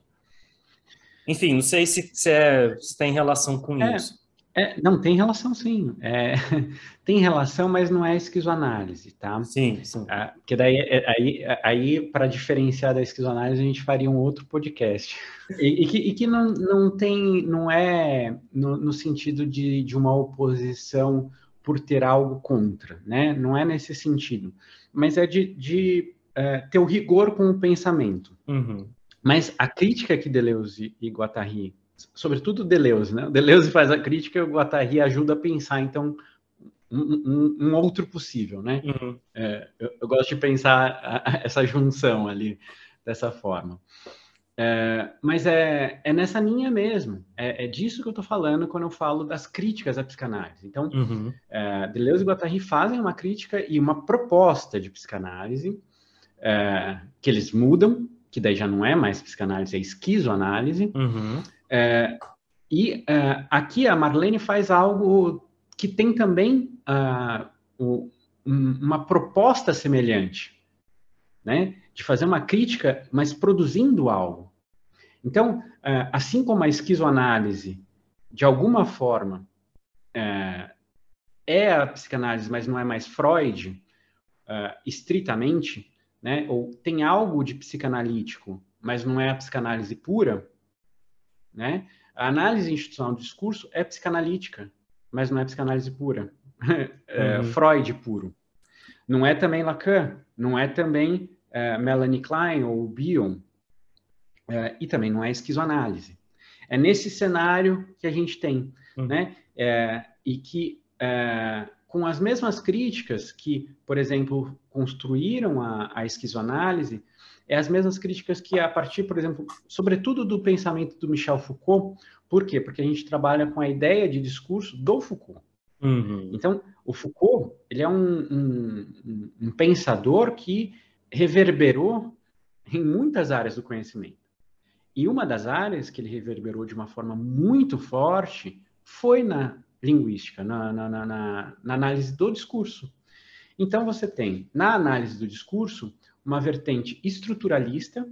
Enfim, não sei se, se, é, se tem relação com é, isso. É, não, tem relação sim. É, tem relação, mas não é esquizoanálise, tá? Sim, sim. Ah, porque daí, é, aí, aí para diferenciar da esquizoanálise, a gente faria um outro podcast. E, e, que, e que, não, não tem, não é no, no sentido de, de uma oposição por ter algo contra, né? Não é nesse sentido. Mas é de, de é, ter o rigor com o pensamento. Uhum. Mas a crítica que Deleuze e Guattari, sobretudo Deleuze, né? Deleuze faz a crítica e o Guattari ajuda a pensar, então, um, um, um outro possível, né? Uhum. É, eu, eu, gosto de pensar a, a, essa junção ali, dessa forma. É, mas é, é nessa linha mesmo. É, é, disso que eu estou falando quando eu falo das críticas à psicanálise. Então, uhum. é, Deleuze e Guattari fazem uma crítica e uma proposta de psicanálise é, que eles mudam, que daí já não é mais psicanálise, é esquizoanálise. Uhum. É, e é, aqui a Marlene faz algo que tem também uh, um, uma proposta semelhante, né? De fazer uma crítica, mas produzindo algo. Então, uh, assim como a esquizoanálise, de alguma forma, uh, é a psicanálise, mas não é mais Freud, estritamente, né? Ou tem algo de psicanalítico, mas não é a psicanálise pura, né? A análise institucional do discurso é psicanalítica, mas não é psicanálise pura. é, uhum. Freud puro. Não é também Lacan, não é também é, Melanie Klein ou Bion, é, e também não é esquizoanálise. É nesse cenário que a gente tem, uhum. né? É, e que é, com as mesmas críticas que, por exemplo, construíram a, a esquizoanálise, é as mesmas críticas que a partir, por exemplo, sobretudo do pensamento do Michel Foucault. Por quê? Porque a gente trabalha com a ideia de discurso do Foucault. Uhum. Então, o Foucault, ele é um, um, um pensador que reverberou em muitas áreas do conhecimento. E uma das áreas que ele reverberou de uma forma muito forte foi na linguística, na, na, na, na, análise do discurso. Então, você tem, na análise do discurso, uma vertente estruturalista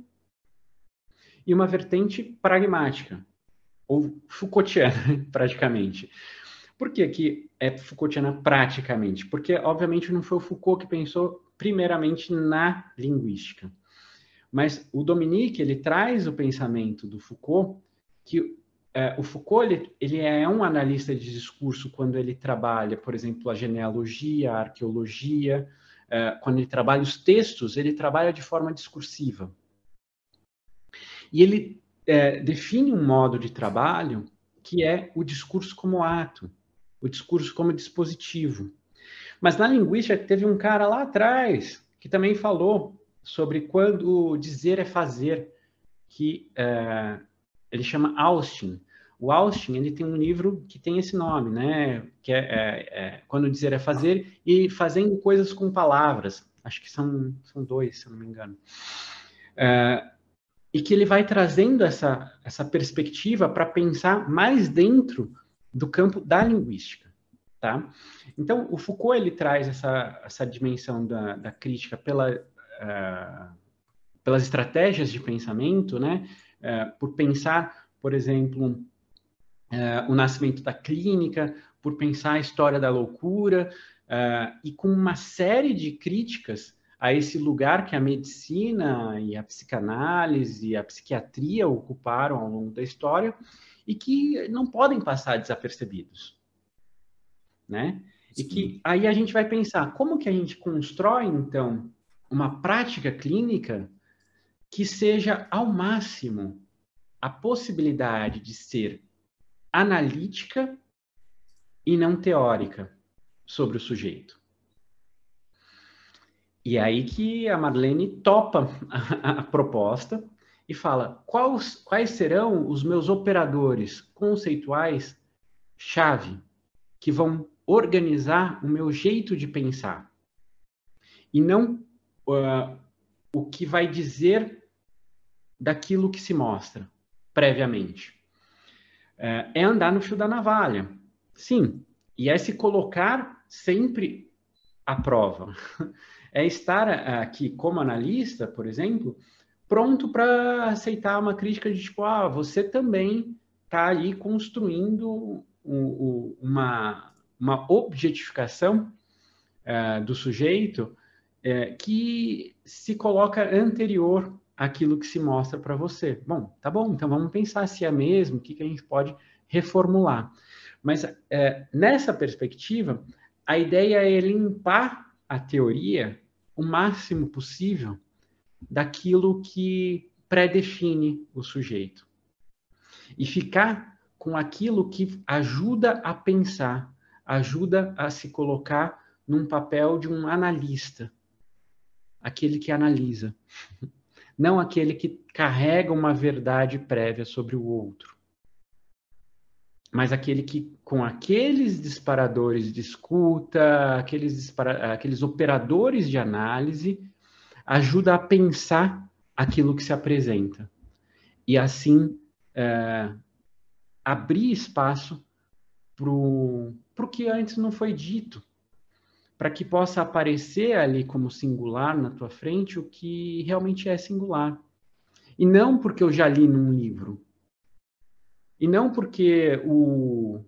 e uma vertente pragmática, ou Foucaultiana, praticamente. Por que, que é Foucaultiana praticamente? Porque, obviamente, não foi o Foucault que pensou primeiramente na linguística. Mas o Dominique, ele traz o pensamento do Foucault, que é, o Foucault, ele, ele, é um analista de discurso quando ele trabalha, por exemplo, a genealogia, a arqueologia, é, quando ele trabalha os textos, ele trabalha de forma discursiva. E ele é, define um modo de trabalho que é o discurso como ato, o discurso como dispositivo. Mas na linguística teve um cara lá atrás que também falou sobre quando dizer é fazer, que é, ele chama Austin. O Austin ele tem um livro que tem esse nome, né? Que é, é, é, quando dizer é fazer e fazendo coisas com palavras. Acho que são, são dois, se eu não me engano. É, e que ele vai trazendo essa, essa perspectiva para pensar mais dentro do campo da linguística, tá? Então, o Foucault ele traz essa, essa dimensão da, da crítica pela, uh, pelas estratégias de pensamento, né? Uh, por pensar, por exemplo, uh, o nascimento da clínica, por pensar a história da loucura, e com uma série de críticas a esse lugar que a medicina e a psicanálise e a psiquiatria ocuparam ao longo da história e que não podem passar desapercebidos, né? Sim. E que aí a gente vai pensar como que a gente constrói então uma prática clínica que seja ao máximo a possibilidade de ser analítica e não teórica sobre o sujeito. E aí que a Marlene topa a, a proposta e fala quais, quais serão os meus operadores conceituais chave que vão organizar o meu jeito de pensar e não uh, o que vai dizer daquilo que se mostra previamente. Uh, é andar no fio da navalha, sim, e é se colocar sempre à prova. é estar aqui como analista, por exemplo, pronto para aceitar uma crítica de tipo, ah, você também está aí construindo uma, uma objetificação uh, do sujeito uh, que se coloca anterior àquilo que se mostra para você. Bom, tá bom, então vamos pensar se é mesmo, o que, que a gente pode reformular. Mas uh, nessa perspectiva, a ideia é limpar a teoria o máximo possível daquilo que predefine o sujeito e ficar com aquilo que ajuda a pensar, ajuda a se colocar num papel de um analista, aquele que analisa, não aquele que carrega uma verdade prévia sobre o outro, mas aquele que, com aqueles disparadores de escuta, aqueles, aqueles operadores de análise, ajuda a pensar aquilo que se apresenta. E assim é, abrir espaço para o que antes não foi dito, para que possa aparecer ali como singular na tua frente o que realmente é singular. E não porque eu já li num livro. E não porque o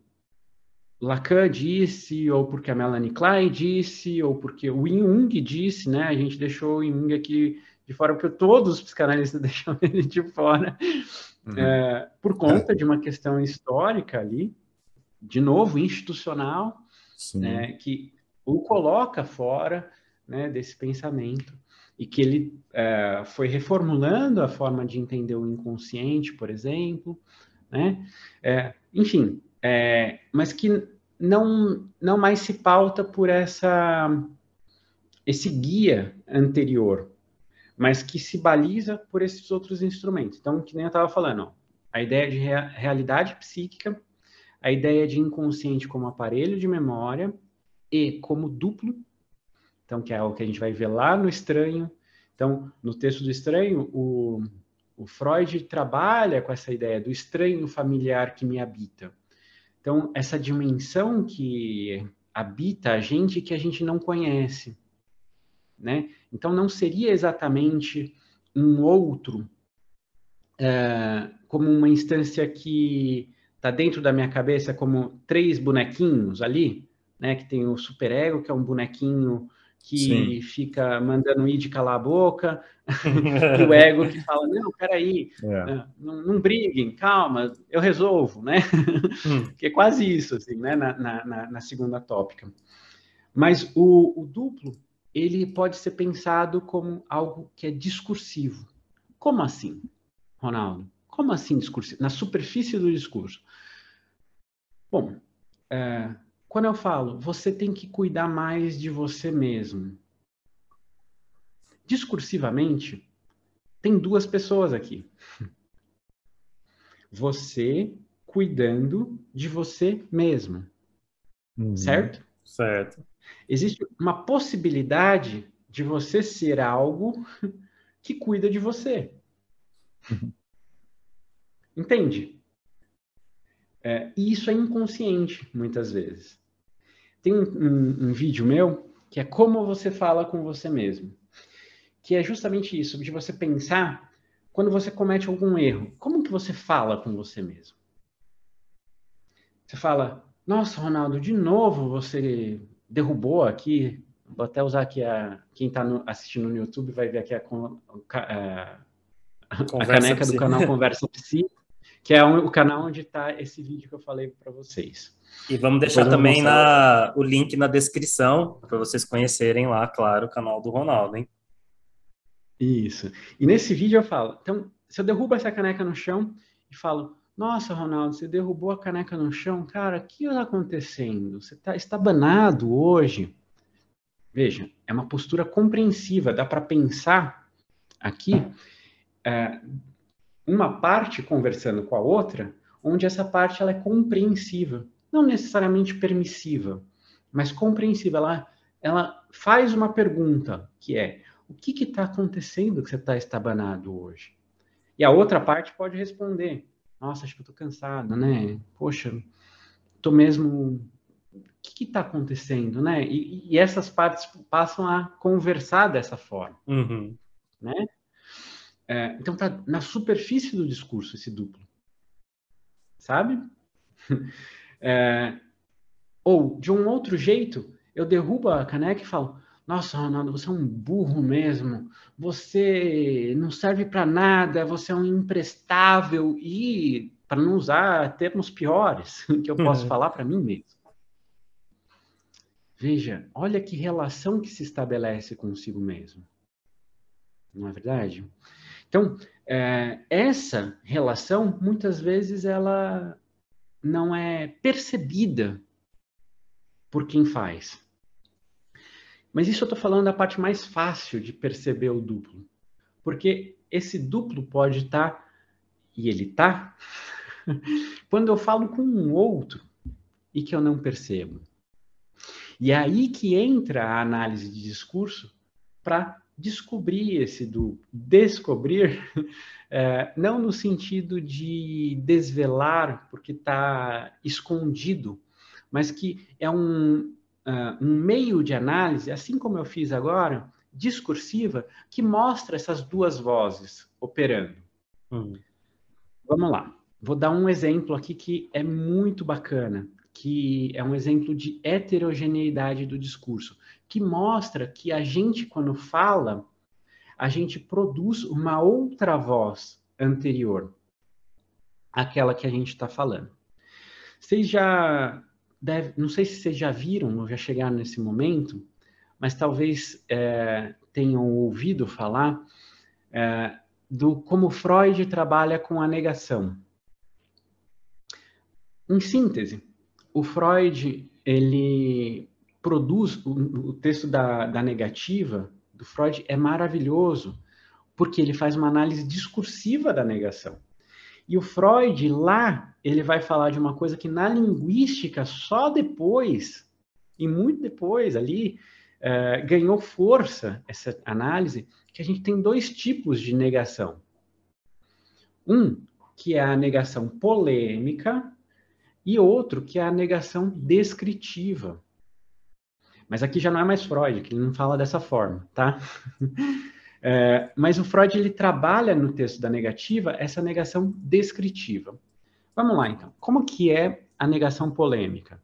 Lacan disse, ou porque a Melanie Klein disse, ou porque o Jung disse, né? A gente deixou o Jung aqui de fora, porque todos os psicanalistas deixam ele de fora, uhum. é, por conta de uma questão histórica ali, de novo, institucional, né, que o coloca fora né, desse pensamento e que ele é, foi reformulando a forma de entender o inconsciente, por exemplo, né? É, enfim, é, mas que não, não mais se pauta por essa esse guia anterior, mas que se baliza por esses outros instrumentos. Então, que nem eu estava falando, ó, a ideia de rea realidade psíquica, a ideia de inconsciente como aparelho de memória e como duplo, então que é o que a gente vai ver lá no estranho. Então, no texto do estranho, o, o Freud trabalha com essa ideia do estranho familiar que me habita. Então, essa dimensão que habita a gente que a gente não conhece, né? Então, não seria exatamente um outro é, como uma instância que está dentro da minha cabeça como três bonequinhos ali, né? Que tem o superego, que é um bonequinho que Sim. fica mandando o id calar a boca, e o ego que fala, não, peraí, é. Né, não, não briguem, calma, eu resolvo, né? Hum. que é quase isso, assim, né, na, na, na segunda tópica. Mas o, o, duplo, ele pode ser pensado como algo que é discursivo. Como assim, Ronaldo? Como assim discursivo? Na superfície do discurso. Bom, é, quando eu falo, você tem que cuidar mais de você mesmo. Discursivamente, tem duas pessoas aqui. Você cuidando de você mesmo. Uhum. Certo? Certo. Existe uma possibilidade de você ser algo que cuida de você. Uhum. Entende? É, e isso é inconsciente, muitas vezes. Tem um, um, um, vídeo meu que é como você fala com você mesmo. Que é justamente isso, de você pensar quando você comete algum erro. Como que você fala com você mesmo? Você fala, nossa, Ronaldo, de novo você derrubou aqui. Vou até usar aqui a. Quem está assistindo no YouTube vai ver aqui a, a, a, a caneca do canal Conversa Psi que é o canal onde está esse vídeo que eu falei para vocês. E vamos deixar também na, o link na descrição para vocês conhecerem lá, claro, o canal do Ronaldo, hein? Isso. E nesse vídeo eu falo, então, se eu derrubo essa caneca no chão e falo, nossa, Ronaldo, você derrubou a caneca no chão, cara, o que está acontecendo? Você tá, está banado hoje? Veja, é uma postura compreensiva, dá para pensar aqui é, uma parte conversando com a outra, onde essa parte ela é compreensiva, não necessariamente permissiva, mas compreensiva. Ela, ela faz uma pergunta que é: o que está acontecendo que você está estabanado hoje? E a outra parte pode responder: nossa, acho que eu estou cansado, né? Poxa, estou mesmo. O que está acontecendo, né? E, e, essas partes passam a conversar dessa forma, uhum. né? É, então tá na superfície do discurso esse duplo, sabe? É, ou, de um outro jeito, eu derrubo a caneca e falo: Nossa, Ronaldo, você é um burro mesmo. Você não serve para nada. Você é um imprestável. E, para não usar termos piores que eu posso uhum. falar para mim mesmo. Veja, olha que relação que se estabelece consigo mesmo. Não é verdade? Então, é, essa relação, muitas vezes, ela não é percebida por quem faz. Mas isso eu estou falando da parte mais fácil de perceber o duplo. Porque esse duplo pode estar, tá, e ele está, quando eu falo com um outro e que eu não percebo. E é aí que entra a análise de discurso para descobrir esse duplo. Descobrir, é, não no sentido de desvelar, porque está escondido, mas que é um, uh, um meio de análise, assim como eu fiz agora, discursiva, que mostra essas duas vozes operando. Hum. Vamos lá. Vou dar um exemplo aqui que é muito bacana, que é um exemplo de heterogeneidade do discurso, que mostra que a gente, quando fala, a gente produz uma outra voz anterior àquela que a gente está falando. Vocês já deve, não sei se vocês já viram ou já chegaram nesse momento, mas talvez é, tenham ouvido falar é, do como Freud trabalha com a negação. Em síntese, o Freud ele produz o, o texto da, da negativa do Freud é maravilhoso porque ele faz uma análise discursiva da negação. E o Freud, lá, ele vai falar de uma coisa que na linguística, só depois, e muito depois ali, é, ganhou força essa análise, que a gente tem dois tipos de negação. Um, que é a negação polêmica, e outro, que é a negação descritiva. Mas aqui já não é mais Freud, que ele não fala dessa forma, tá? É, mas o Freud ele trabalha no texto da negativa essa negação descritiva. Vamos lá, então. Como que é a negação polêmica?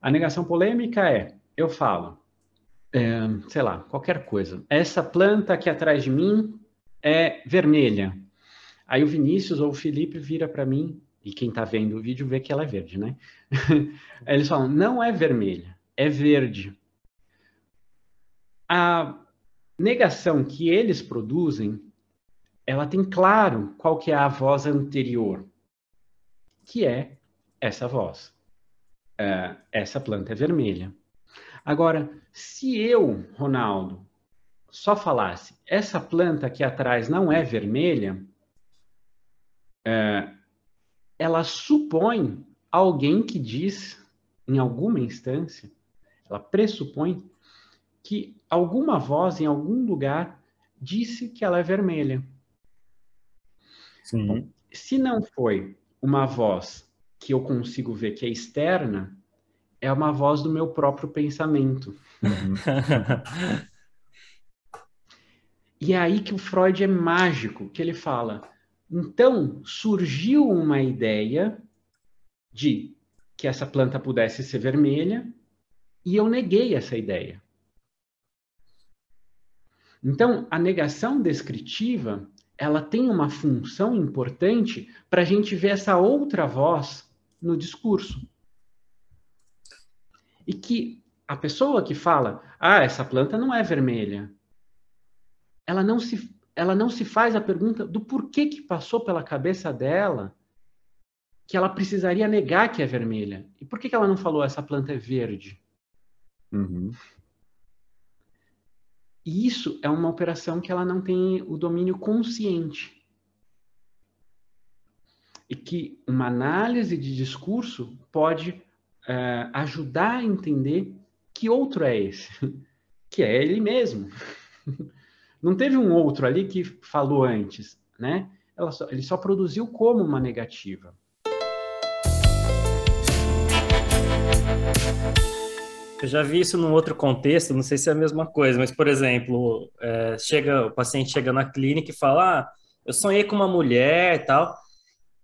A negação polêmica é, eu falo, é, sei lá, qualquer coisa. Essa planta aqui atrás de mim é vermelha. Aí o Vinícius ou o Felipe vira para mim, e quem está vendo o vídeo vê que ela é verde, né? Eles falam, não é vermelha, é verde. A negação que eles produzem, ela tem claro qual que é a voz anterior, que é essa voz. Uh, essa planta é vermelha. Agora, se eu, Ronaldo, só falasse essa planta aqui atrás não é vermelha, uh, ela supõe alguém que diz, em alguma instância, ela pressupõe que alguma voz em algum lugar disse que ela é vermelha. Sim. Se não foi uma voz que eu consigo ver que é externa, é uma voz do meu próprio pensamento. Uhum. e é aí que o Freud é mágico, que ele fala: então surgiu uma ideia de que essa planta pudesse ser vermelha, e eu neguei essa ideia. Então, a negação descritiva, ela tem uma função importante para a gente ver essa outra voz no discurso. E que a pessoa que fala, ah, essa planta não é vermelha, ela não se, ela não se faz a pergunta do porquê que passou pela cabeça dela que ela precisaria negar que é vermelha. E por que, que ela não falou essa planta é verde? Uhum. E isso é uma operação que ela não tem o domínio consciente. E que uma análise de discurso pode é, ajudar a entender que outro é esse, que é ele mesmo. Não teve um outro ali que falou antes, né? Só, ele só produziu como uma negativa. Eu já vi isso num outro contexto, não sei se é a mesma coisa, mas, por exemplo, é, chega, o paciente chega na clínica e fala: ah, eu sonhei com uma mulher e tal.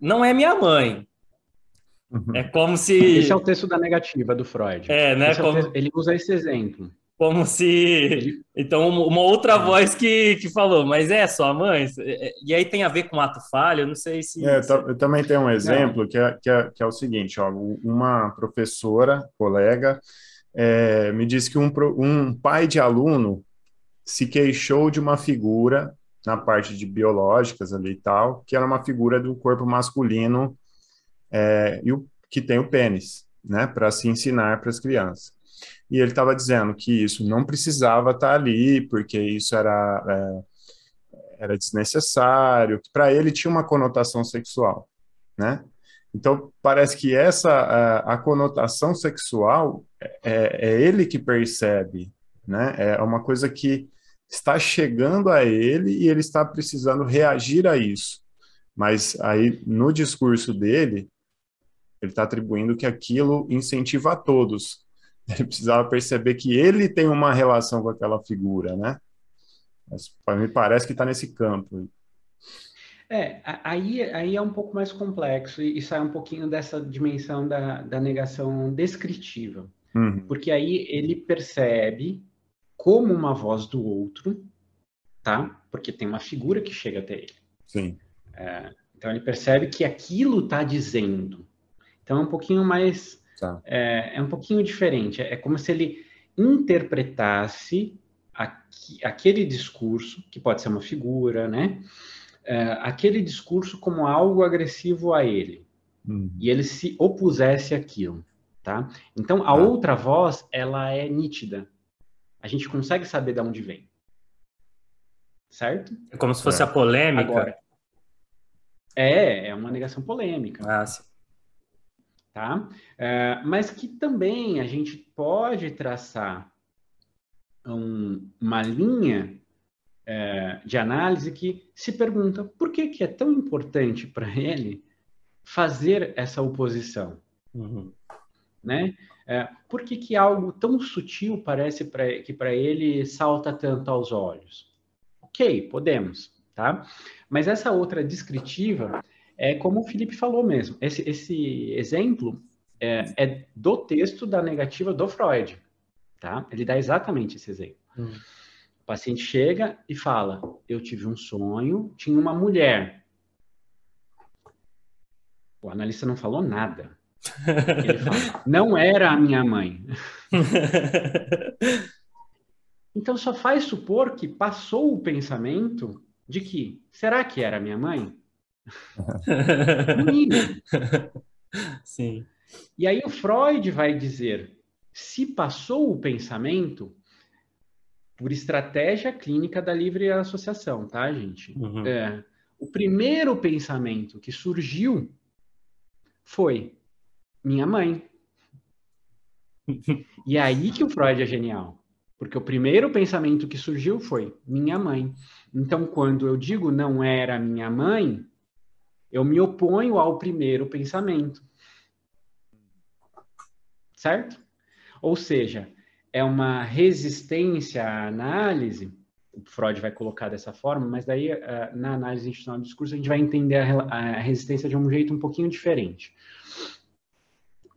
Não é minha mãe, Uhum. É como se. Esse é o texto da negativa do Freud. É, né? Como... É Ele usa esse exemplo. Como se. Então, uma outra é. voz que, que falou, mas é sua mãe? E aí tem a ver com ato falho? Eu não sei se. É, eu também tenho um exemplo que é, que, é, que é o seguinte: ó, uma professora, colega, é, me disse que um, um pai de aluno se queixou de uma figura na parte de biológicas ali e tal, que era uma figura do corpo masculino é, e o, que tem o pênis, né, para se ensinar para as crianças. E ele estava dizendo que isso não precisava estar tá ali, porque isso era, é, era desnecessário, que para ele tinha uma conotação sexual, né? Então, parece que essa a, a conotação sexual é, é, ele que percebe, né? É uma coisa que está chegando a ele e ele está precisando reagir a isso. Mas aí, no discurso dele, ele está atribuindo que aquilo incentiva a todos. Ele precisava perceber que ele tem uma relação com aquela figura, né? Mas mim parece que está nesse campo. É, aí, aí é um pouco mais complexo e, e sai um pouquinho dessa dimensão da, da negação descritiva. Uhum. Porque aí ele percebe como uma voz do outro, tá? Porque tem uma figura que chega até ele. Sim. É, então ele percebe que aquilo está dizendo. Então é um pouquinho mais. Tá. É, é, um pouquinho diferente. É, como se ele interpretasse aqui, aquele discurso, que pode ser uma figura, né? É, aquele discurso como algo agressivo a ele. Uhum. E ele se opusesse àquilo, tá? Então, a tá. outra voz, ela é nítida. A gente consegue saber de onde vem. Certo? É como se fosse é. a polêmica. Agora, é, é uma negação polêmica. Ah, sim. Tá? É, mas que também a gente pode traçar um, uma linha é, de análise que se pergunta por que, que é tão importante para ele fazer essa oposição. Uhum. Né? É, por que, que algo tão sutil parece pra, que para ele salta tanto aos olhos? Ok, podemos, tá? Mas essa outra descritiva é como o Felipe falou mesmo. Esse, esse exemplo é, é, do texto da negativa do Freud, tá? Ele dá exatamente esse exemplo. Hum. O paciente chega e fala: Eu tive um sonho, tinha uma mulher. O analista não falou nada. Ele fala: Não era a minha mãe. então só faz supor que passou o pensamento de que será que era a minha mãe? Sim. E aí o Freud vai dizer: se passou o pensamento, por estratégia clínica da livre associação, tá, gente? Uhum. É, o primeiro pensamento que surgiu foi minha mãe. e é aí que o Freud é genial. Porque o primeiro pensamento que surgiu foi minha mãe. Então, quando eu digo não era minha mãe, eu me oponho ao primeiro pensamento. Certo? Ou seja, é uma resistência à análise, o Freud vai colocar dessa forma, mas daí uh, na análise institucional do discurso a gente vai entender a, resistência de um jeito um pouquinho diferente.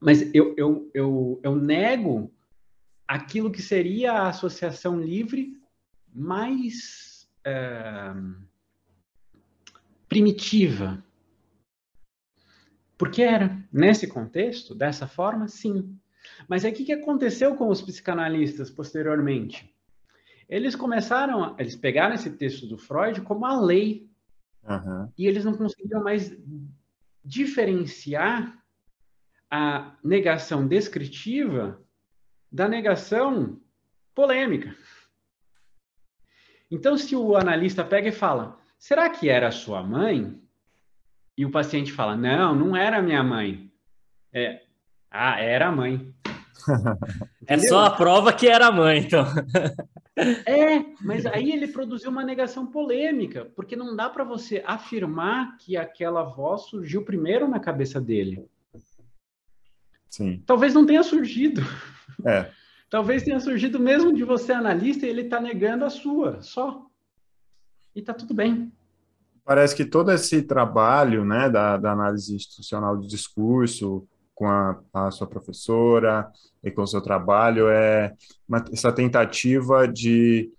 Mas eu, eu, eu, eu nego aquilo que seria a associação livre mais uh, primitiva. Porque era, nesse contexto, dessa forma, sim. Mas aí o que, aconteceu com os psicanalistas posteriormente? Eles começaram, eles pegaram esse texto do Freud como a lei. Uhum. E eles não conseguiam mais diferenciar a negação descritiva da negação polêmica. Então, se o analista pega e fala: será que era sua mãe? E o paciente fala: não, não era minha mãe. É, ah, era a mãe. é só a prova que era a mãe, então. é, mas aí ele produziu uma negação polêmica, porque não dá para você afirmar que aquela voz surgiu primeiro na cabeça dele. Sim. Talvez não tenha surgido. É. Talvez tenha surgido mesmo de você analista e ele está negando a sua, só. E está tudo bem. Parece que todo esse trabalho né, da, da análise institucional do discurso, com a, a sua professora e com o seu trabalho é uma, essa tentativa de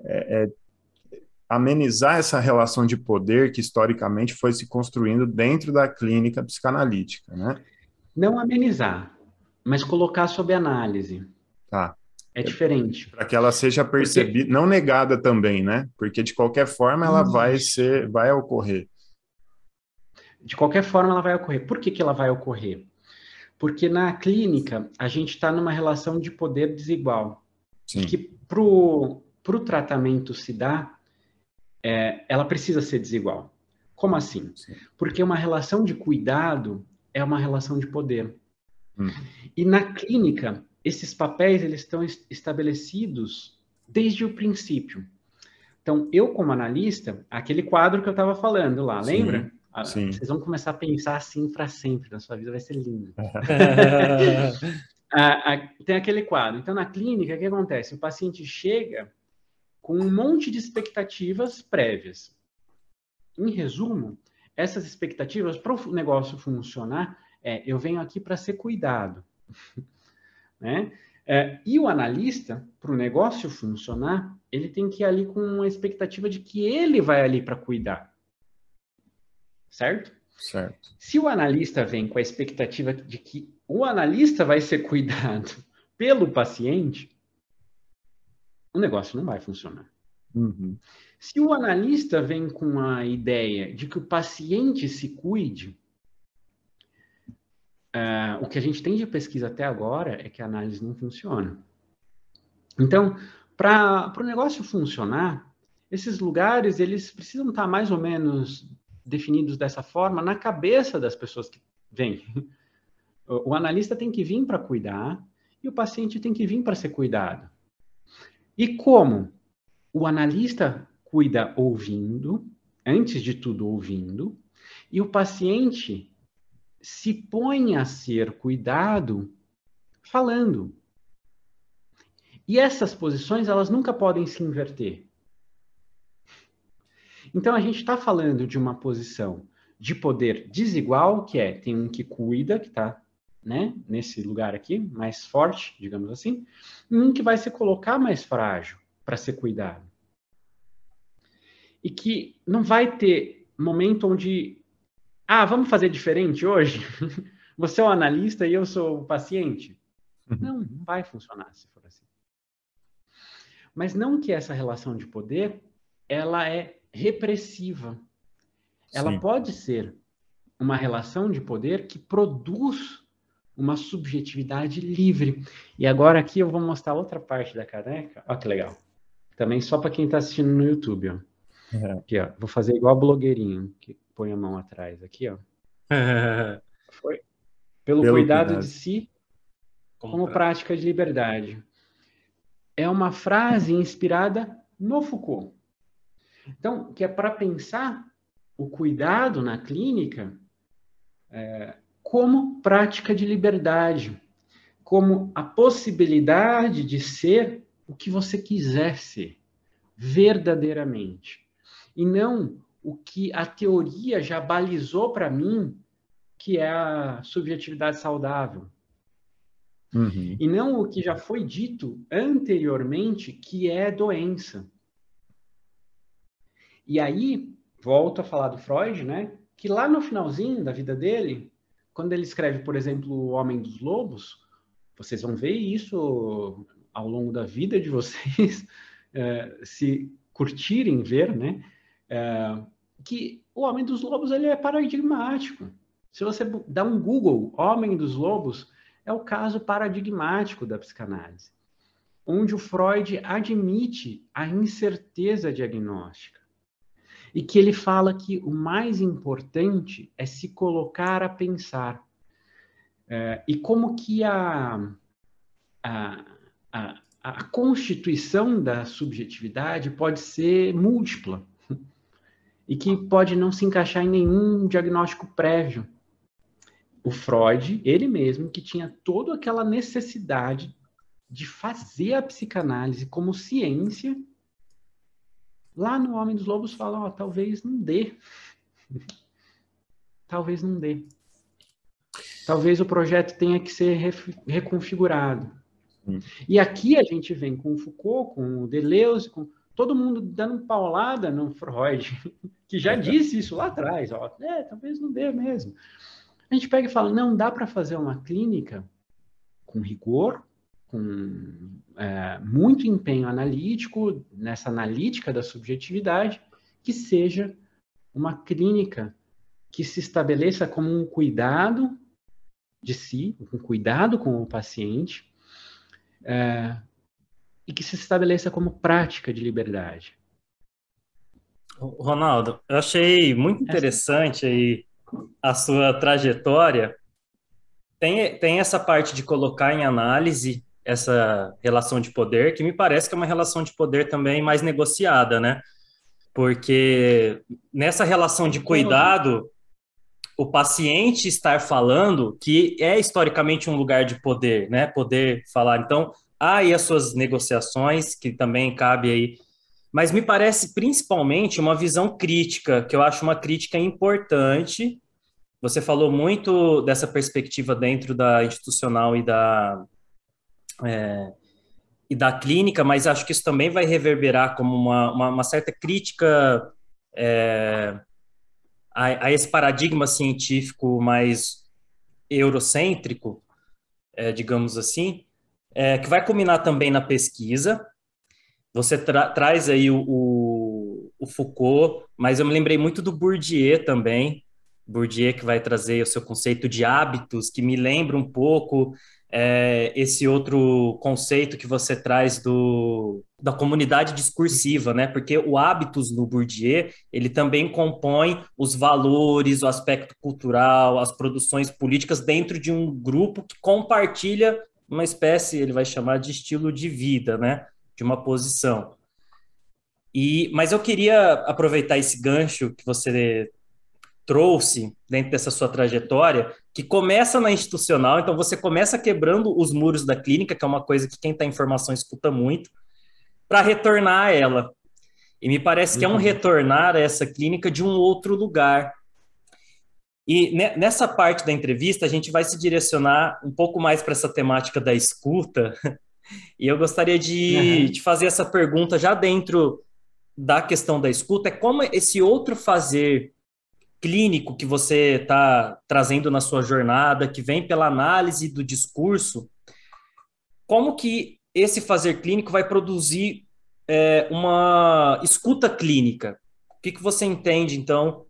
é, é, amenizar essa relação de poder que historicamente foi se construindo dentro da clínica psicanalítica, né? Não amenizar, mas colocar sob análise. Tá. É diferente. Para que ela seja percebida, Porque... não negada também, né? Porque de qualquer forma ela vai ser, vai ocorrer. De qualquer forma ela vai ocorrer. Por que, que ela vai ocorrer? Porque na clínica a gente está numa relação de poder desigual. Sim. Que para o tratamento se dar, é, ela precisa ser desigual. Como assim? Sim. Porque uma relação de cuidado é uma relação de poder. Hum. E na clínica, esses papéis eles estão estabelecidos desde o princípio. Então, eu como analista, aquele quadro que eu estava falando lá, Sim. lembra? Ah, Sim. Vocês vão começar a pensar assim para sempre, na sua vida vai ser lindo. Ah, ah, tem aquele quadro. Então, na clínica, o que acontece? O paciente chega com um monte de expectativas prévias. Em resumo, essas expectativas para o negócio funcionar é eu venho aqui para ser cuidado. né? É, e o analista, para o negócio funcionar, ele tem que ir ali com uma expectativa de que ele vai ali para cuidar. Certo? Certo. Se o analista vem com a expectativa de que o analista vai ser cuidado pelo paciente, o negócio não vai funcionar. Uhum. Se o analista vem com a ideia de que o paciente se cuide, uh, o que a gente tem de pesquisa até agora é que a análise não funciona. Então, para o negócio funcionar, esses lugares eles precisam estar mais ou menos definidos dessa forma na cabeça das pessoas que vêm. O, o analista tem que vir para cuidar e o paciente tem que vir para ser cuidado. E como? O analista cuida ouvindo, antes de tudo ouvindo, e o paciente se põe a ser cuidado falando. E essas posições, elas nunca podem se inverter. Então, a gente está falando de uma posição de poder desigual, que é, tem um que cuida, que está né, nesse lugar aqui, mais forte, digamos assim, e um que vai se colocar mais frágil para ser cuidado. E que não vai ter momento onde, ah, vamos fazer diferente hoje? Você é o analista e eu sou o paciente? Uhum. Não, não vai funcionar se for assim. Mas não que essa relação de poder, ela é repressiva. Ela Sim. pode ser uma relação de poder que produz uma subjetividade livre. E agora aqui eu vou mostrar outra parte da caneca. Olha que legal. Também só para quem está assistindo no YouTube, ó. É. Aqui, ó. Vou fazer igual a blogueirinho, que põe a mão atrás aqui, ó. Foi. Pelo, Pelo cuidado, cuidado, de si, como, como prática de liberdade. É uma frase inspirada no Foucault. Então, que é para pensar o cuidado na clínica é, como prática de liberdade, como a possibilidade de ser o que você quiser ser, verdadeiramente. E não o que a teoria já balizou para mim, que é a subjetividade saudável. Uhum. E não o que já foi dito anteriormente, que é doença. E aí, volto a falar do Freud, né? Que lá no finalzinho da vida dele, quando ele escreve, por exemplo, O Homem dos Lobos, vocês vão ver isso ao longo da vida de vocês, é, se curtirem ver, né? É, que o Homem dos Lobos ele é paradigmático. Se você dá um Google, Homem dos Lobos, é o caso paradigmático da psicanálise, onde o Freud admite a incerteza diagnóstica e que ele fala que o mais importante é se colocar a pensar. É, e como que a, a, a, a constituição da subjetividade pode ser múltipla e que pode não se encaixar em nenhum diagnóstico prévio. O Freud, ele mesmo, que tinha toda aquela necessidade de fazer a psicanálise como ciência, Lá no Homem dos Lobos falam, ó, talvez não dê. talvez não dê. talvez o projeto tenha que ser reconfigurado. Hum. E aqui a gente vem com o Foucault, com o Deleuze, com todo mundo dando paulada no Freud, que já disse isso lá atrás. Ó, é, talvez não dê mesmo. A gente pega e fala, não dá para fazer uma clínica com rigor, com é, muito empenho analítico, nessa analítica da subjetividade, que seja uma clínica que se estabeleça como um cuidado de si, um cuidado com o paciente, é, e que se estabeleça como prática de liberdade. Ronaldo, eu achei muito interessante aí a sua trajetória. Tem, tem essa parte de colocar em análise essa relação de poder, que me parece que é uma relação de poder também mais negociada, né? Porque nessa relação de cuidado, o paciente estar falando, que é historicamente um lugar de poder, né? Poder falar. Então, há aí as suas negociações, que também cabe aí. Mas me parece principalmente uma visão crítica, que eu acho uma crítica importante. Você falou muito dessa perspectiva dentro da institucional e da, é, e da clínica, mas acho que isso também vai reverberar como uma, uma, uma certa crítica é, a, a, esse paradigma científico mais eurocêntrico, é, digamos assim, é, que vai culminar também na pesquisa. Você tra traz aí o, o, o, Foucault, mas eu me lembrei muito do Bourdieu também, Bourdieu que vai trazer o seu conceito de hábitos, que me lembra um pouco é, esse outro conceito que você traz do, da comunidade discursiva, né? Porque o hábitos no Bourdieu, ele também compõe os valores, o aspecto cultural, as produções políticas dentro de um grupo que compartilha uma espécie, ele vai chamar de estilo de vida, né? De uma posição. E, mas eu queria aproveitar esse gancho que você trouxe dentro dessa sua trajetória, que começa na institucional, então você começa quebrando os muros da clínica, que é uma coisa que quem está em formação escuta muito, para retornar a ela. E me parece que é um uhum. retornar a essa clínica de um outro lugar. E nessa parte da entrevista, a gente vai se direcionar um pouco mais para essa temática da escuta. E eu gostaria de, uhum. de fazer essa pergunta já dentro da questão da escuta: é como esse outro fazer clínico que você está trazendo na sua jornada, que vem pela análise do discurso, como que esse fazer clínico vai produzir é, uma escuta clínica? O que, que você entende, então,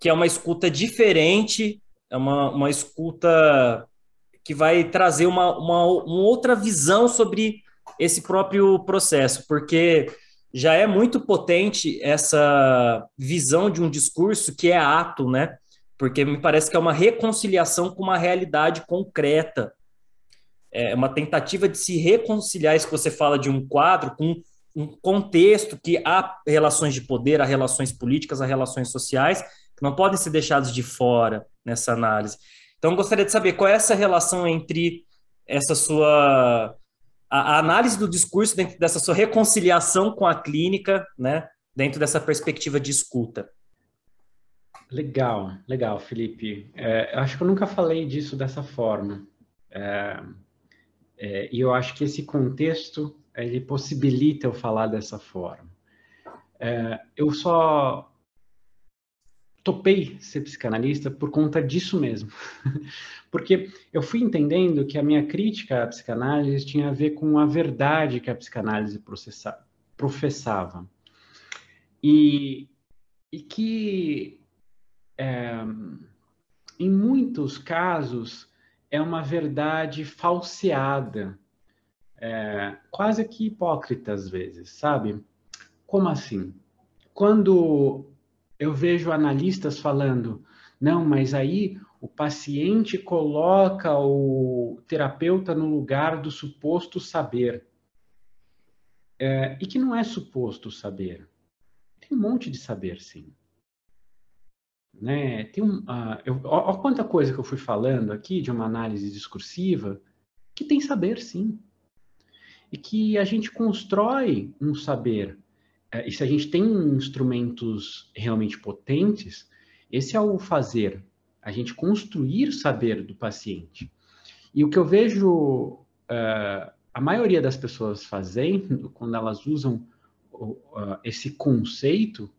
que é uma escuta diferente, é uma, uma escuta que vai trazer uma, uma, uma outra visão sobre esse próprio processo, porque já é muito potente essa visão de um discurso que é ato, né? Porque me parece que é uma reconciliação com uma realidade concreta. É uma tentativa de se reconciliar, isso que você fala de um quadro, com um contexto que há relações de poder, há relações políticas, há relações sociais, que não podem ser deixados de fora nessa análise. Então, gostaria de saber qual é essa relação entre essa sua a, a, análise do discurso dentro dessa sua reconciliação com a clínica, né, dentro dessa perspectiva de escuta. Legal, legal, Felipe. É, acho que eu nunca falei disso dessa forma. É, é, e eu acho que esse contexto ele possibilita eu falar dessa forma. É, eu só topei ser psicanalista por conta disso mesmo. Porque eu fui entendendo que a minha crítica à psicanálise tinha a ver com a verdade que a psicanálise professava. E, e que, é, em muitos casos, é uma verdade falseada, é, quase que hipócrita às vezes, sabe? Como assim? Quando eu vejo analistas falando, não, mas aí o paciente coloca o terapeuta no lugar do suposto saber. É, e que não é suposto saber. Tem um monte de saber, sim. Né? Tem um, uh, eu, ó, ó, quanta coisa que eu fui falando aqui de uma análise discursiva que tem saber, sim. E que a gente constrói um saber é, e se a gente tem instrumentos realmente potentes, esse é o fazer. A gente construir saber do paciente. E o que eu vejo uh, a maioria das pessoas fazendo, quando elas usam uh, esse conceito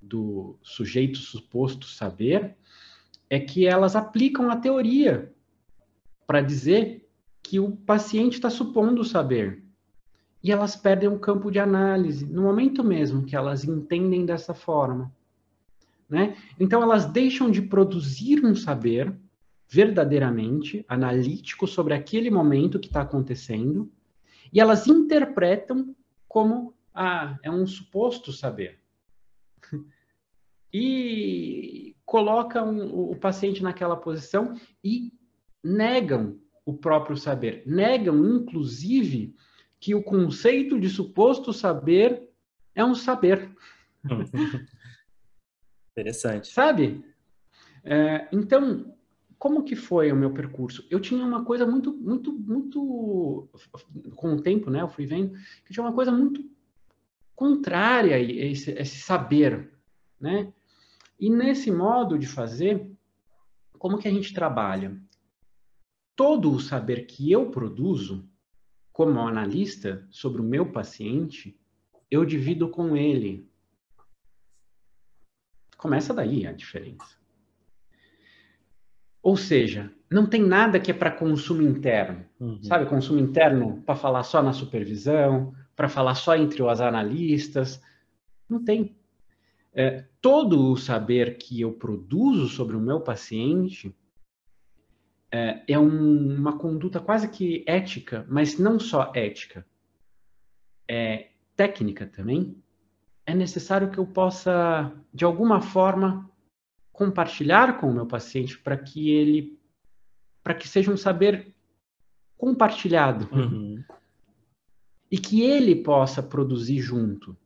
do sujeito suposto saber, é que elas aplicam a teoria para dizer que o paciente está supondo saber. E elas perdem o campo de análise no momento mesmo que elas entendem dessa forma. Né? Então, elas deixam de produzir um saber verdadeiramente analítico sobre aquele momento que está acontecendo e elas interpretam como ah, é um suposto saber. e colocam o paciente naquela posição e negam o próprio saber. Negam, inclusive, que o conceito de suposto saber é um saber. Interessante. Sabe? É, então, como que foi o meu percurso? Eu tinha uma coisa muito, muito, muito, com o tempo, né? Eu fui vendo que tinha uma coisa muito contrária a esse, esse saber, né? E nesse modo de fazer, como que a gente trabalha? Todo o saber que eu produzo, como analista, sobre o meu paciente, eu divido com ele. Começa daí a diferença. Ou seja, não tem nada que é para consumo interno. Uhum. Sabe, consumo interno para falar só na supervisão, para falar só entre os analistas. Não tem. É, todo o saber que eu produzo sobre o meu paciente é, é um, uma conduta quase que ética, mas não só ética, é técnica também. É necessário que eu possa, de alguma forma, compartilhar com o meu paciente para que ele para que seja um saber compartilhado. Uhum. e que ele possa produzir junto.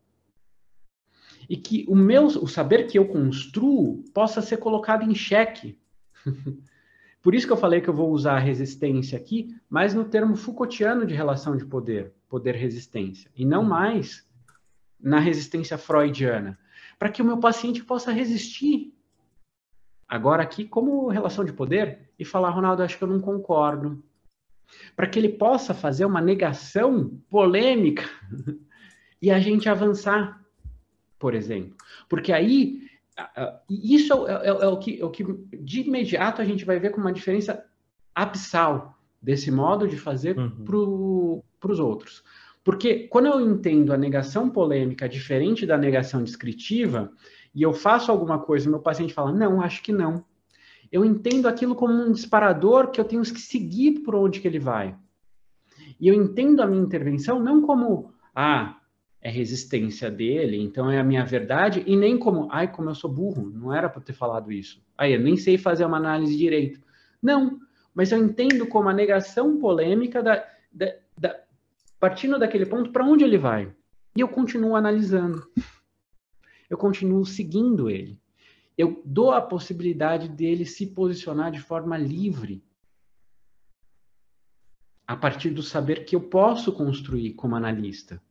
E que o meu o saber que eu construo possa ser colocado em xeque. Por isso que eu falei que eu vou usar a resistência aqui mas no termo Foucaultiano de relação de poder poder resistência e não mais na resistência freudiana para que o meu paciente possa resistir agora aqui como relação de poder e falar, Ronaldo, acho que eu não concordo. Para que ele possa fazer uma negação polêmica e a gente avançar, por exemplo. Porque aí, isso é, é, é, o que, é o que de imediato a gente vai ver com uma diferença abissal desse modo de fazer uhum. para os outros. Porque quando eu entendo a negação polêmica diferente da negação descritiva, e eu faço alguma coisa, meu paciente fala, não, acho que não. Eu entendo aquilo como um disparador que eu tenho que seguir por onde que ele vai. E eu entendo a minha intervenção não como, ah, é resistência dele, então é a minha verdade, e nem como, ai, como eu sou burro, não era para ter falado isso. Aí, eu nem sei fazer uma análise direito. Não, mas eu entendo como a negação polêmica da, da, da partindo daquele ponto para onde ele vai. E eu continuo analisando eu continuo seguindo ele. Eu dou a possibilidade dele se posicionar de forma livre a partir do saber que eu posso construir como analista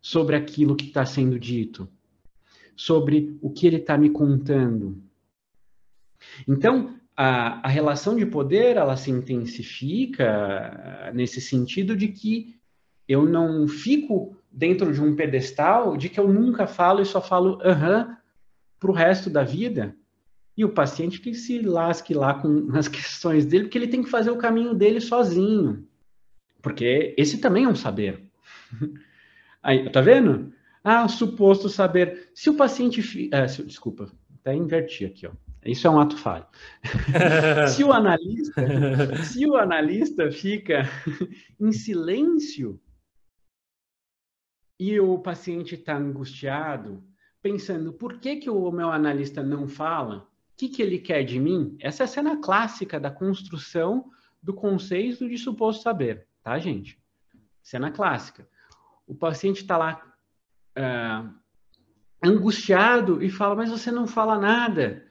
sobre aquilo que está sendo dito, sobre o que ele está me contando. Então, a, a, relação de poder ela se intensifica nesse sentido de que eu não fico dentro de um pedestal de que eu nunca falo e só falo aham para o resto da vida. E o paciente que se lasque lá com as questões dele, porque ele tem que fazer o caminho dele sozinho. Porque esse também é um saber. Aí, tá vendo? Ah, suposto saber. Se o paciente. Ah, se, desculpa, até inverti aqui, ó. Isso é um ato falho. se o analista, se o analista fica em silêncio e o paciente está angustiado, pensando por que, que o meu analista não fala, o que, que ele quer de mim? Essa é a cena clássica da construção do conceito de suposto saber, tá, gente? Cena clássica. O paciente está lá uh, angustiado e fala, mas você não fala nada.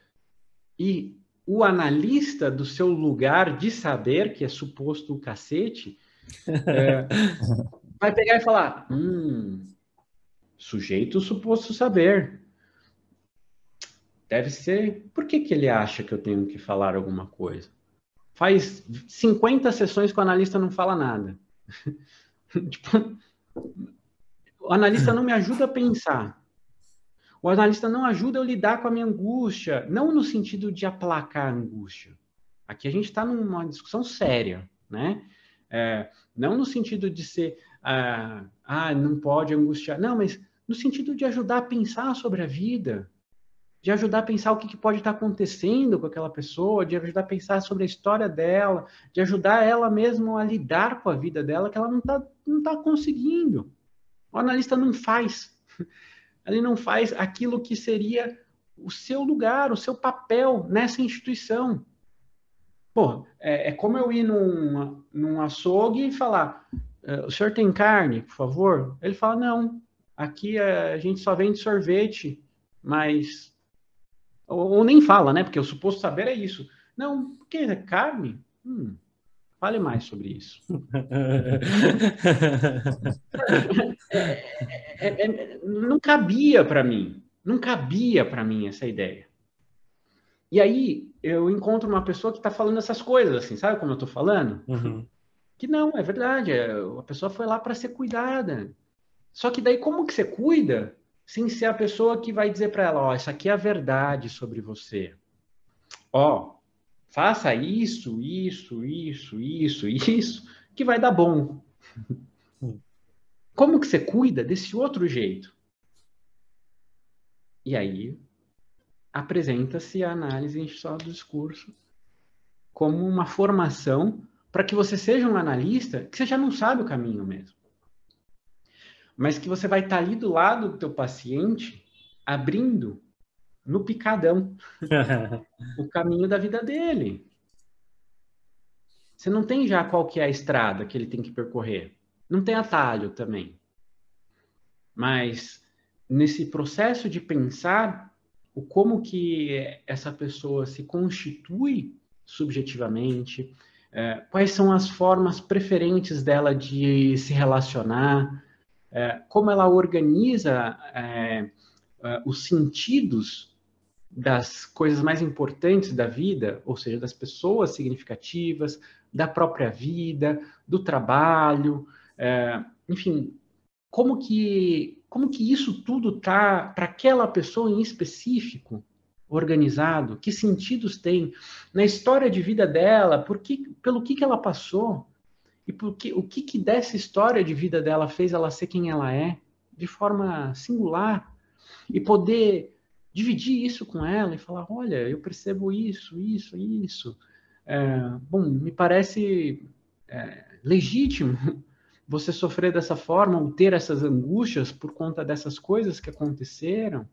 E o analista do seu lugar de saber, que é suposto o cacete, é, vai pegar e falar: hum, sujeito suposto saber. deve ser. Por que, que ele acha que eu tenho que falar alguma coisa? Faz 50 sessões que o analista não fala nada. tipo, o analista não me ajuda a pensar. O analista não ajuda eu lidar com a minha angústia, não no sentido de aplacar a angústia. Aqui a gente está numa discussão séria, né? É, não no sentido de ser, ah, ah, não pode angustiar, não, mas no sentido de ajudar a pensar sobre a vida, de ajudar a pensar o que, pode estar acontecendo com aquela pessoa, de ajudar a pensar sobre a história dela, de ajudar ela mesmo a lidar com a vida dela, que ela não está não tá conseguindo. O analista não faz. Ele não faz aquilo que seria o seu lugar, o seu papel nessa instituição. Pô, é, é como eu ir num, num açougue e falar: o senhor tem carne, por favor? Ele fala: não, aqui a gente só vende sorvete, mas ou, ou, nem fala, né? Porque o suposto saber é isso. Não, porque é carne? Hum, fale mais sobre isso. é, é, é, não cabia para mim. Não cabia para mim essa ideia. E aí eu encontro uma pessoa que está falando essas coisas, assim, sabe como eu estou falando? Uhum. Que não, é verdade. É, a pessoa foi lá para ser cuidada. Só que daí como que você cuida sem ser a pessoa que vai dizer para ela, ó, oh, isso aqui é a verdade sobre você. Ó, oh, faça isso, isso, isso, isso, isso, que vai dar bom. Como que você cuida desse outro jeito? E aí apresenta-se a análise institucional do discurso como uma formação para que você seja um analista que você já não sabe o caminho mesmo mas que você vai estar ali do lado do teu paciente, abrindo no picadão o caminho da vida dele. Você não tem já qual que é a estrada que ele tem que percorrer. Não tem atalho também. Mas nesse processo de pensar o como que essa pessoa se constitui subjetivamente, é, quais são as formas preferentes dela de se relacionar, é, como ela organiza é, é, os sentidos das coisas mais importantes da vida, ou seja, das pessoas significativas, da própria vida, do trabalho, é, enfim, como que como que isso tudo tá para aquela pessoa em específico organizado, que sentidos tem na história de vida dela, por que, pelo que, que ela passou, e porque, o que, que dessa história de vida dela fez ela ser quem ela é, de forma singular, e poder dividir isso com ela e falar: olha, eu percebo isso, isso, isso. É, bom, me parece é, legítimo você sofrer dessa forma ou ter essas angústias por conta dessas coisas que aconteceram,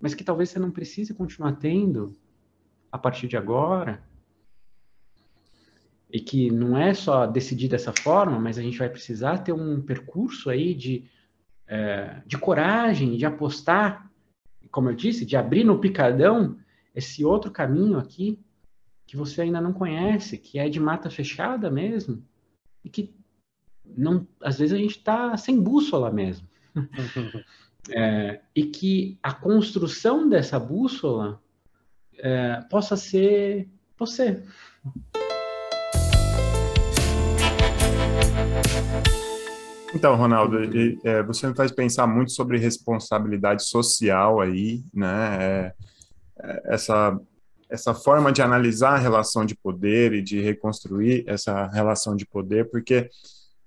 mas que talvez você não precise continuar tendo a partir de agora e que não é só decidir dessa forma, mas a gente vai precisar ter um percurso aí de, é, de coragem, de apostar, como eu disse, de abrir no picadão esse outro caminho aqui que você ainda não conhece, que é de mata fechada mesmo, e que não, às vezes a gente está sem bússola mesmo. é, e que a construção dessa bússola é, possa ser você. Então, Ronaldo, é, você me faz pensar muito sobre responsabilidade social aí, né? É, é, essa, essa forma de analisar a relação de poder e de reconstruir essa relação de poder, porque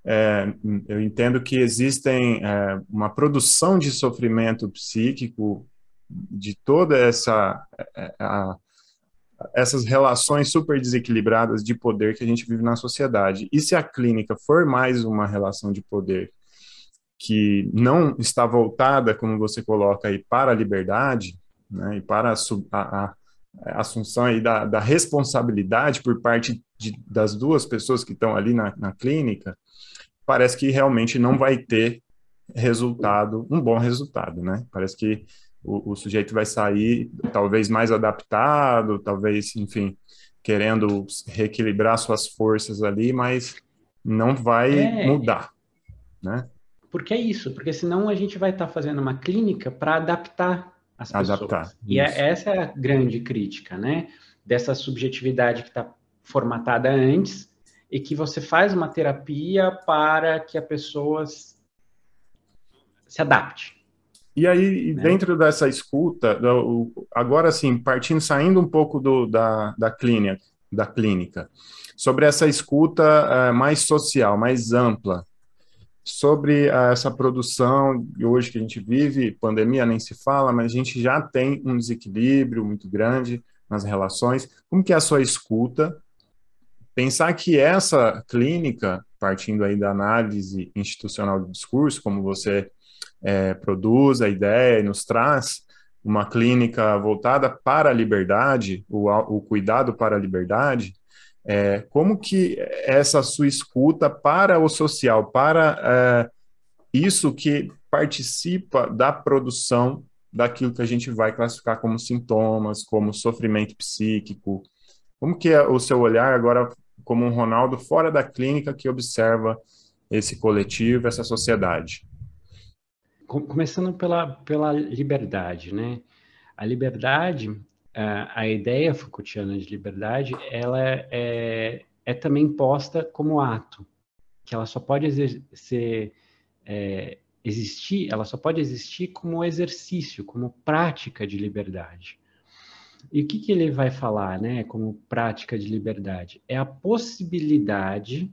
é, eu entendo que existem é, uma produção de sofrimento psíquico de toda essa é, a, essas relações super desequilibradas de poder que a gente vive na sociedade. E se a clínica for mais uma relação de poder que não está voltada, como você coloca aí, para a liberdade, né, e para a, a assunção aí da, da, responsabilidade por parte de, das duas pessoas que estão ali na, na clínica, parece que realmente não vai ter resultado, um bom resultado, né? Parece que o, o sujeito vai sair talvez mais adaptado, talvez, enfim, querendo reequilibrar suas forças ali, mas não vai é, mudar, né? Porque é isso, porque senão a gente vai estar tá fazendo uma clínica para adaptar as pessoas. Adaptar. E é, essa é a grande crítica, né? Dessa subjetividade que está formatada antes e que você faz uma terapia para que a pessoa se adapte. E aí, né? dentro dessa escuta, agora sim, partindo, saindo um pouco do, da, da clínica, da clínica, sobre essa escuta uh, mais social, mais ampla, sobre uh, essa produção hoje que a gente vive, pandemia nem se fala, mas a gente já tem um desequilíbrio muito grande nas relações. Como que é a sua escuta? Pensar que essa clínica, partindo aí da análise institucional do discurso, como você é, produz a ideia e nos traz uma clínica voltada para a liberdade, o, o cuidado para a liberdade, é, como que essa sua escuta para o social, para é, isso que participa da produção daquilo que a gente vai classificar como sintomas, como sofrimento psíquico, como que é o seu olhar agora como um Ronaldo fora da clínica que observa esse coletivo, essa sociedade? começando pela, pela liberdade, né? A liberdade, a, ideia Foucaultiana de liberdade, ela é, é também posta como ato, que ela só pode ser, é, existir, ela só pode existir como exercício, como prática de liberdade. E o que, que ele vai falar, né, como prática de liberdade? É a possibilidade.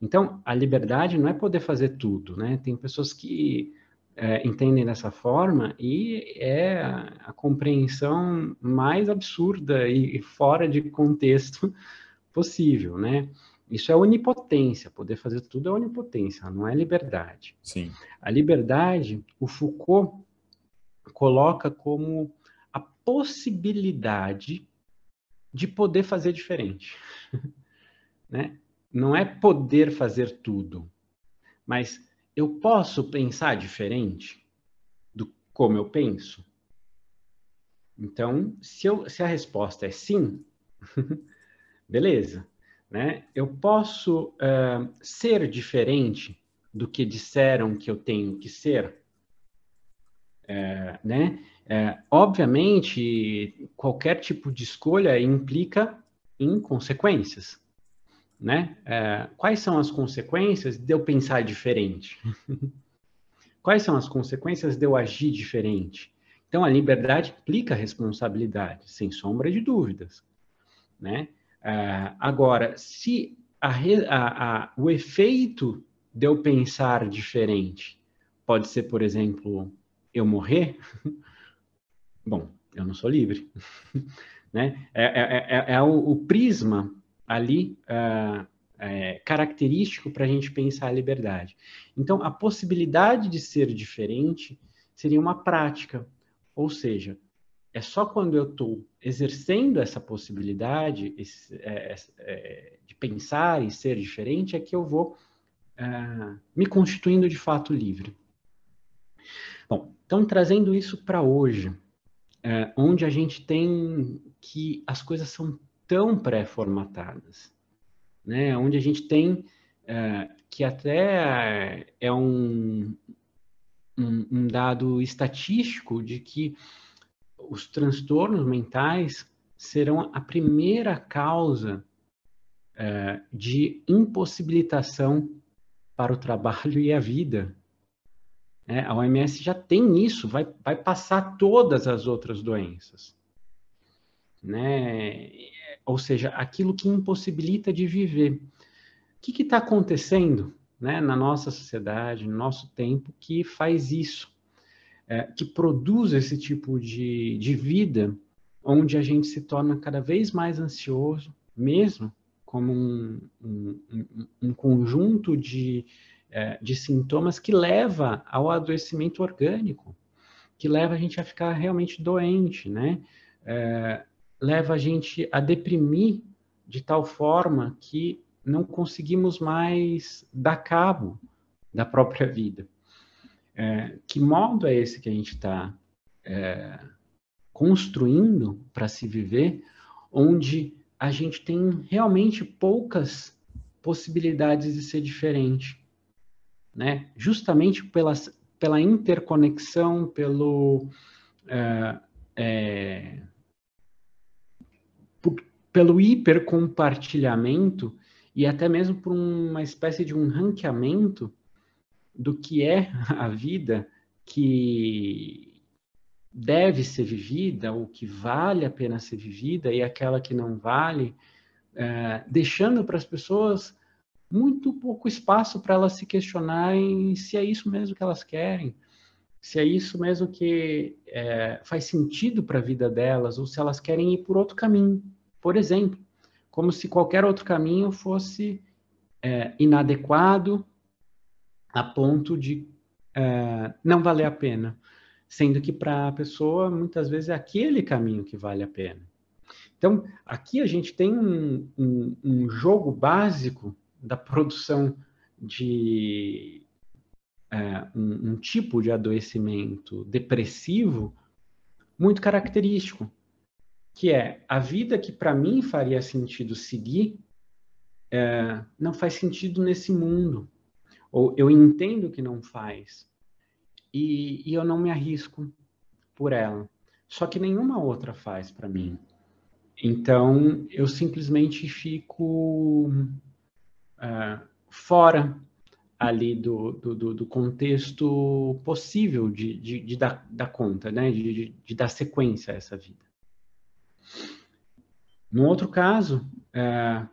Então, a liberdade não é poder fazer tudo, né? Tem pessoas que é, entendem dessa forma e é a, compreensão mais absurda e, e, fora de contexto possível, né? Isso é onipotência, poder fazer tudo é onipotência, não é liberdade. Sim. A liberdade, o Foucault coloca como a possibilidade de poder fazer diferente, né? Não é poder fazer tudo, mas eu posso pensar diferente do como eu penso? Então, se, eu, se a resposta é sim, beleza. Né? Eu posso uh, ser diferente do que disseram que eu tenho que ser? Uh, né? Uh, obviamente, qualquer tipo de escolha implica em consequências né? É, quais são as consequências de eu pensar diferente? quais são as consequências de eu agir diferente? Então, a liberdade implica responsabilidade, sem sombra de dúvidas, né? É, agora, se a, a, a, o efeito de eu pensar diferente pode ser, por exemplo, eu morrer, bom, eu não sou livre, né? É, é, é, é o, o prisma ali uh, é, característico para a gente pensar a liberdade. Então, a possibilidade de ser diferente seria uma prática, ou seja, é só quando eu estou exercendo essa possibilidade esse, é, é, de pensar e ser diferente é que eu vou uh, me constituindo de fato livre. Bom, então trazendo isso para hoje, uh, onde a gente tem que as coisas são tão pré-formatadas, né? Onde a gente tem é, que até é um, um, um, dado estatístico de que os transtornos mentais serão a primeira causa é, de impossibilitação para o trabalho e a vida. É, a OMS já tem isso, vai, vai passar todas as outras doenças. Né? ou seja, aquilo que impossibilita de viver. O que está acontecendo né, na nossa sociedade, no nosso tempo, que faz isso, é, que produz esse tipo de, de vida, onde a gente se torna cada vez mais ansioso, mesmo como um, um, um conjunto de, é, de sintomas que leva ao adoecimento orgânico, que leva a gente a ficar realmente doente, né? É, leva a gente a deprimir de tal forma que não conseguimos mais dar cabo da própria vida. É, que modo é esse que a gente está é, construindo para se viver, onde a gente tem realmente poucas possibilidades de ser diferente, né? Justamente pelas, pela interconexão, pelo é, é, pelo hipercompartilhamento e até mesmo por uma espécie de um ranqueamento do que é a vida que deve ser vivida, ou que vale a pena ser vivida, e aquela que não vale, é, deixando para as pessoas muito pouco espaço para elas se questionarem se é isso mesmo que elas querem, se é isso mesmo que é, faz sentido para a vida delas, ou se elas querem ir por outro caminho. Por exemplo, como se qualquer outro caminho fosse é, inadequado a ponto de é, não valer a pena, sendo que para a pessoa muitas vezes é aquele caminho que vale a pena. Então, aqui a gente tem um, um, um jogo básico da produção de é, um, um tipo de adoecimento depressivo muito característico, que é a vida que para mim faria sentido seguir é, não faz sentido nesse mundo, ou eu entendo que não faz e, e eu não me arrisco por ela. Só que nenhuma outra faz para mim. Então eu simplesmente fico uh, fora ali do, do, do, contexto possível de, de, de dar, dar, conta, né? De, de, de, dar sequência a essa vida. No outro caso, uh,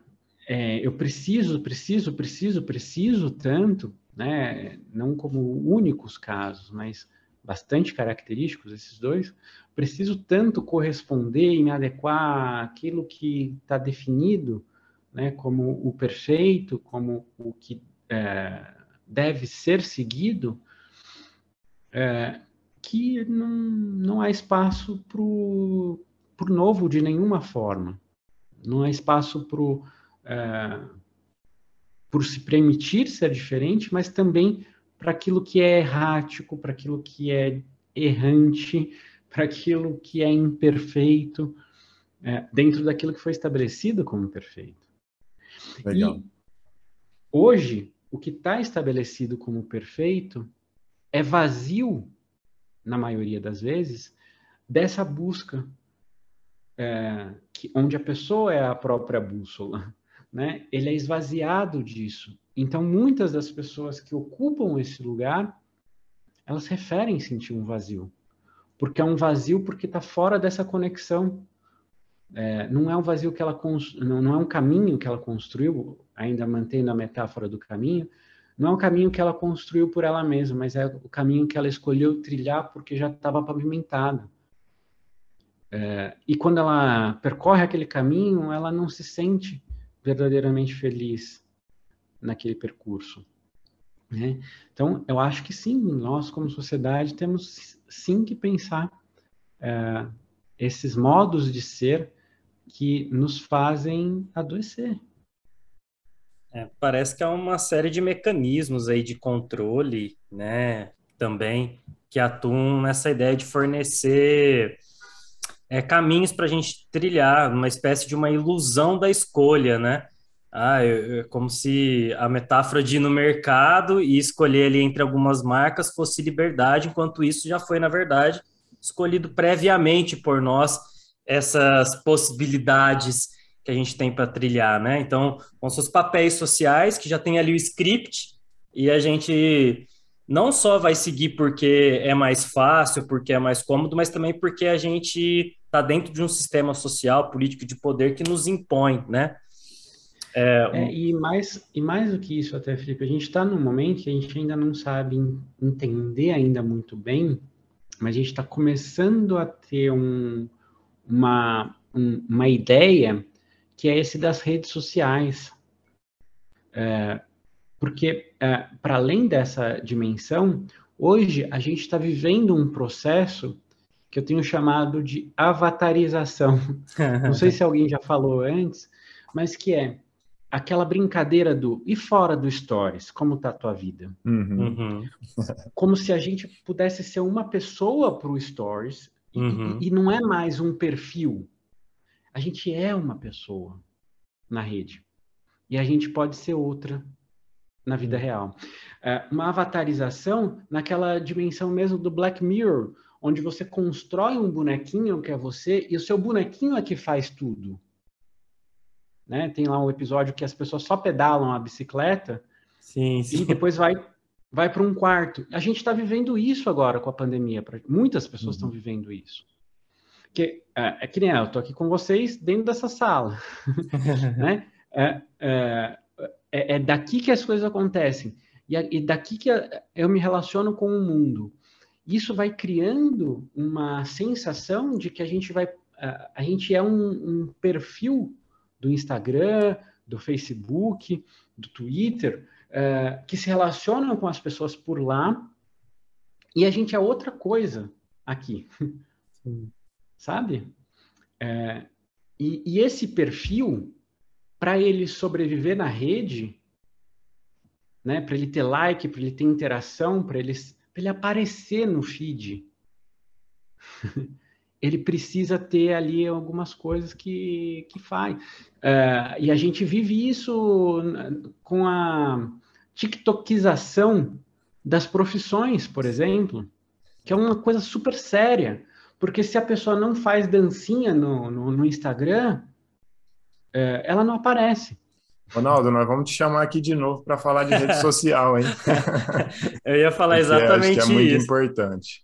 é, eu preciso, preciso, preciso, preciso tanto, né? Não como únicos casos, mas bastante característicos esses dois. Preciso tanto corresponder e me adequar àquilo que está definido né, como o perfeito, como o que é, deve ser seguido, é, que não, não há espaço para o novo de nenhuma forma. Não há espaço para é, por se permitir ser diferente, mas também para aquilo que é errático, para aquilo que é errante, para aquilo que é imperfeito, é, dentro daquilo que foi estabelecido como perfeito. Legal. E hoje, o que está estabelecido como perfeito é vazio, na maioria das vezes, dessa busca, é, que, onde a pessoa é a própria bússola. Né? Ele é esvaziado disso. Então, muitas das pessoas que ocupam esse lugar, elas referem sentir um vazio. Porque é um vazio porque está fora dessa conexão é, não é um vazio que ela não, não é um caminho que ela construiu, ainda mantendo a metáfora do caminho, não é um caminho que ela construiu por ela mesma, mas é o caminho que ela escolheu trilhar porque já estava pavimentado. É, e quando ela percorre aquele caminho, ela não se sente verdadeiramente feliz naquele percurso. Né? Então, eu acho que sim, nós como sociedade temos sim que pensar é, esses modos de ser que nos fazem adoecer. É, parece que há uma série de mecanismos aí de controle, né, também, que atuam nessa ideia de fornecer é, caminhos para a gente trilhar, uma espécie de uma ilusão da escolha, né? Ah, eu, como se a metáfora de ir no mercado e escolher ali entre algumas marcas fosse liberdade, enquanto isso já foi, na verdade, escolhido previamente por nós essas possibilidades que a gente tem para trilhar, né? Então, com seus papéis sociais, que já tem ali o script, e a gente não só vai seguir porque é mais fácil, porque é mais cômodo, mas também porque a gente está dentro de um sistema social, político de poder que nos impõe, né? É, é, e, mais, e mais do que isso, até, Felipe, a gente está num momento que a gente ainda não sabe entender ainda muito bem, mas a gente está começando a ter um, uma, um, uma ideia que é esse das redes sociais. É, porque, é, para além dessa dimensão, hoje a gente está vivendo um processo que eu tenho chamado de avatarização. Não sei se alguém já falou antes, mas que é aquela brincadeira do e fora do stories, como tá a tua vida? Uhum. Uhum. Como se a gente pudesse ser uma pessoa para o stories Uhum. E, e, não é mais um perfil. A gente é uma pessoa na rede. E a gente pode ser outra na vida real. É, uma avatarização naquela dimensão mesmo do Black Mirror, onde você constrói um bonequinho que é você e o seu bonequinho é que faz tudo. Né? Tem lá um episódio que as pessoas só pedalam a bicicleta sim, sim. e depois vai vai para um quarto. A gente está vivendo isso agora com a pandemia. Muitas pessoas estão uhum. vivendo isso. Que, é, é que nem eu, estou aqui com vocês dentro dessa sala. né? É, é, é, é, daqui que as coisas acontecem. E, e daqui que eu me relaciono com o mundo. Isso vai criando uma sensação de que a gente vai. A, gente é um, um perfil do Instagram, do Facebook, do Twitter, uh, que se relacionam com as pessoas por lá, e a gente é outra coisa aqui. Sim. Sabe? É, e, e esse perfil, para ele sobreviver na rede, né, para ele ter like, para ele ter interação, para ele, ele aparecer no feed, ele precisa ter ali algumas coisas que, que faz. Uh, e a gente vive isso com a tiktokização das profissões, por exemplo, que é uma coisa super séria. Porque se a pessoa não faz dancinha no, no, no Instagram, uh, ela não aparece. Ronaldo, nós vamos te chamar aqui de novo para falar de rede social, hein? Eu ia falar exatamente isso. é muito importante.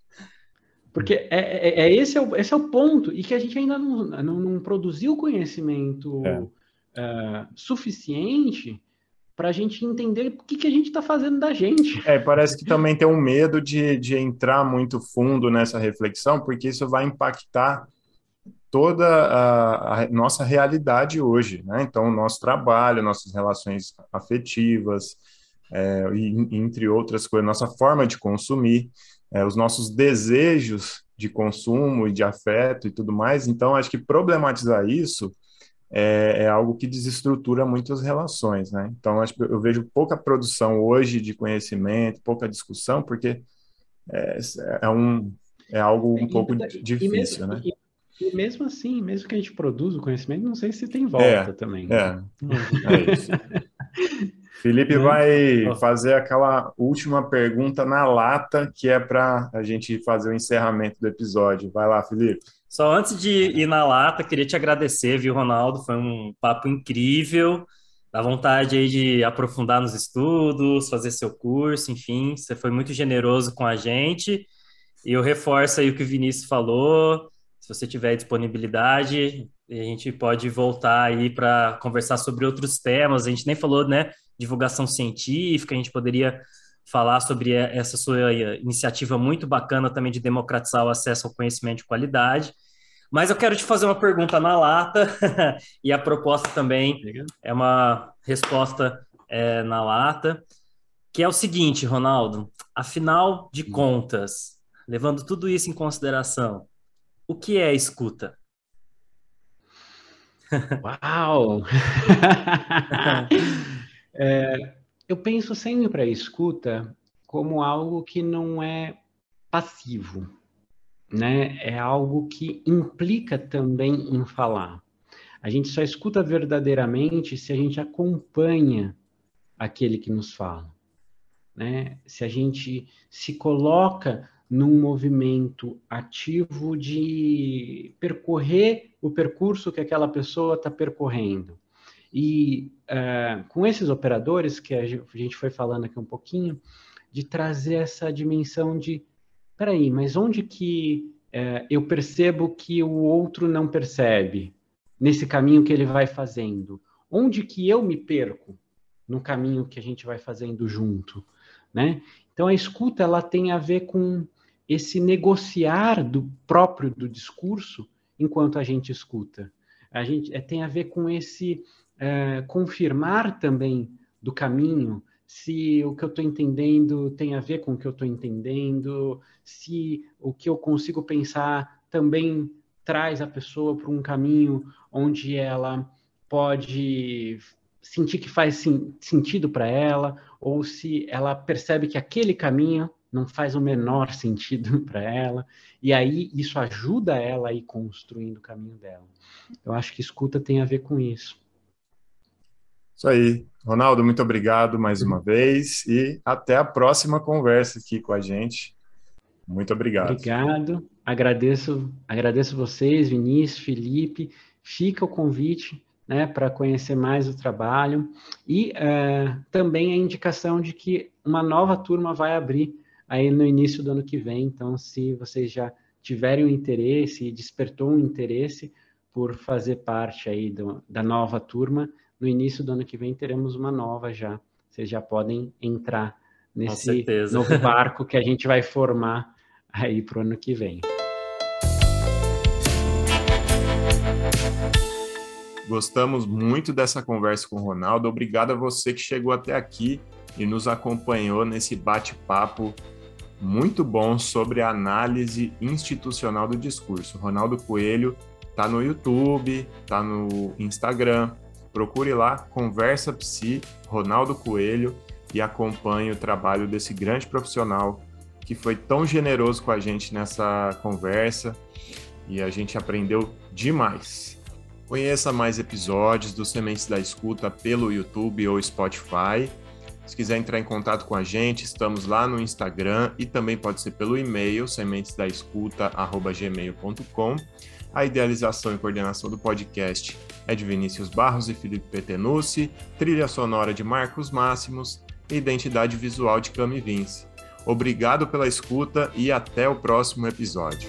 Porque é, é, é, esse, é o, esse é o ponto, e que a gente ainda não, não, não produziu conhecimento é. uh, suficiente para a gente entender o que, que a gente está fazendo da gente. É, parece que também tem um medo de, de entrar muito fundo nessa reflexão, porque isso vai impactar toda a, a nossa realidade hoje, né? Então, o nosso trabalho, nossas relações afetivas, é, e, entre outras coisas, nossa forma de consumir é, os nossos desejos de consumo e de afeto e tudo mais. Então, acho que problematizar isso é, é, algo que desestrutura muitas relações, né? Então, acho que eu vejo pouca produção hoje de conhecimento, pouca discussão, porque é, é um, é algo um pouco e, difícil, e mesmo, né? E, e, mesmo assim, mesmo que a gente produza o conhecimento, não sei se tem volta é, também. É, é isso. Felipe vai fazer aquela última pergunta na lata, que é para a gente fazer o encerramento do episódio. Vai lá, Felipe. Só antes de ir na lata, queria te agradecer, viu, Ronaldo? Foi um papo incrível. Dá vontade aí de aprofundar nos estudos, fazer seu curso, enfim. Você foi muito generoso com a gente. E eu reforço aí o que o Vinícius falou. Se você tiver disponibilidade, a gente pode voltar aí para conversar sobre outros temas. A gente nem falou, né, divulgação científica, a gente poderia falar sobre essa sua iniciativa muito bacana também de democratizar o acesso ao conhecimento de qualidade. Mas eu quero te fazer uma pergunta na lata, e a proposta também é uma resposta é, na lata, que é o seguinte, Ronaldo: afinal de hum. contas, levando tudo isso em consideração, o que é escuta? Uau! é, eu penso sempre para a escuta como algo que não é passivo, né? É algo que implica também em falar. A gente só escuta verdadeiramente se a gente acompanha aquele que nos fala, né? Se a gente se coloca num movimento ativo de percorrer o percurso que aquela pessoa está percorrendo. E uh, com esses operadores, que a gente foi falando aqui um pouquinho, de trazer essa dimensão de, peraí, mas onde que uh, eu percebo que o outro não percebe nesse caminho que ele vai fazendo? Onde que eu me perco no caminho que a gente vai fazendo junto, né? Então a escuta ela tem a ver com esse negociar do próprio do discurso enquanto a gente escuta. A gente é, tem a ver com esse é, confirmar também do caminho se o que eu estou entendendo tem a ver com o que eu estou entendendo, se o que eu consigo pensar também traz a pessoa para um caminho onde ela pode sentir que faz sim, sentido para ela, ou se ela percebe que aquele caminho não faz o menor sentido para ela, e aí isso ajuda ela a ir construindo o caminho dela. Eu acho que escuta tem a ver com isso. Isso aí. Ronaldo, muito obrigado mais uma vez e até a próxima conversa aqui com a gente. Muito obrigado. Obrigado. Agradeço, agradeço vocês, Vinícius, Felipe. Fica o convite né, para conhecer mais o trabalho e uh, também a indicação de que uma nova turma vai abrir aí no início do ano que vem. Então, se vocês já tiverem um interesse e despertou um interesse por fazer parte aí do, da nova turma, no início do ano que vem teremos uma nova já. Vocês já podem entrar nesse novo barco que a gente vai formar aí para o ano que vem. Gostamos muito dessa conversa com o Ronaldo. Obrigado a você que chegou até aqui e nos acompanhou nesse bate-papo muito bom sobre a análise institucional do discurso. Ronaldo Coelho está no YouTube, está no Instagram. Procure lá, Conversa Psi, Ronaldo Coelho, e acompanhe o trabalho desse grande profissional que foi tão generoso com a gente nessa conversa e a gente aprendeu demais. Conheça mais episódios do Sementes da Escuta pelo YouTube ou Spotify. Se quiser entrar em contato com a gente, estamos lá no Instagram e também pode ser pelo e-mail sementesdaescuta@gmail.com. A idealização e coordenação do podcast é de Vinícius Barros e Felipe Petenucci, trilha sonora de Marcos Máximos e identidade visual de Cami Vince. Obrigado pela escuta e até o próximo episódio.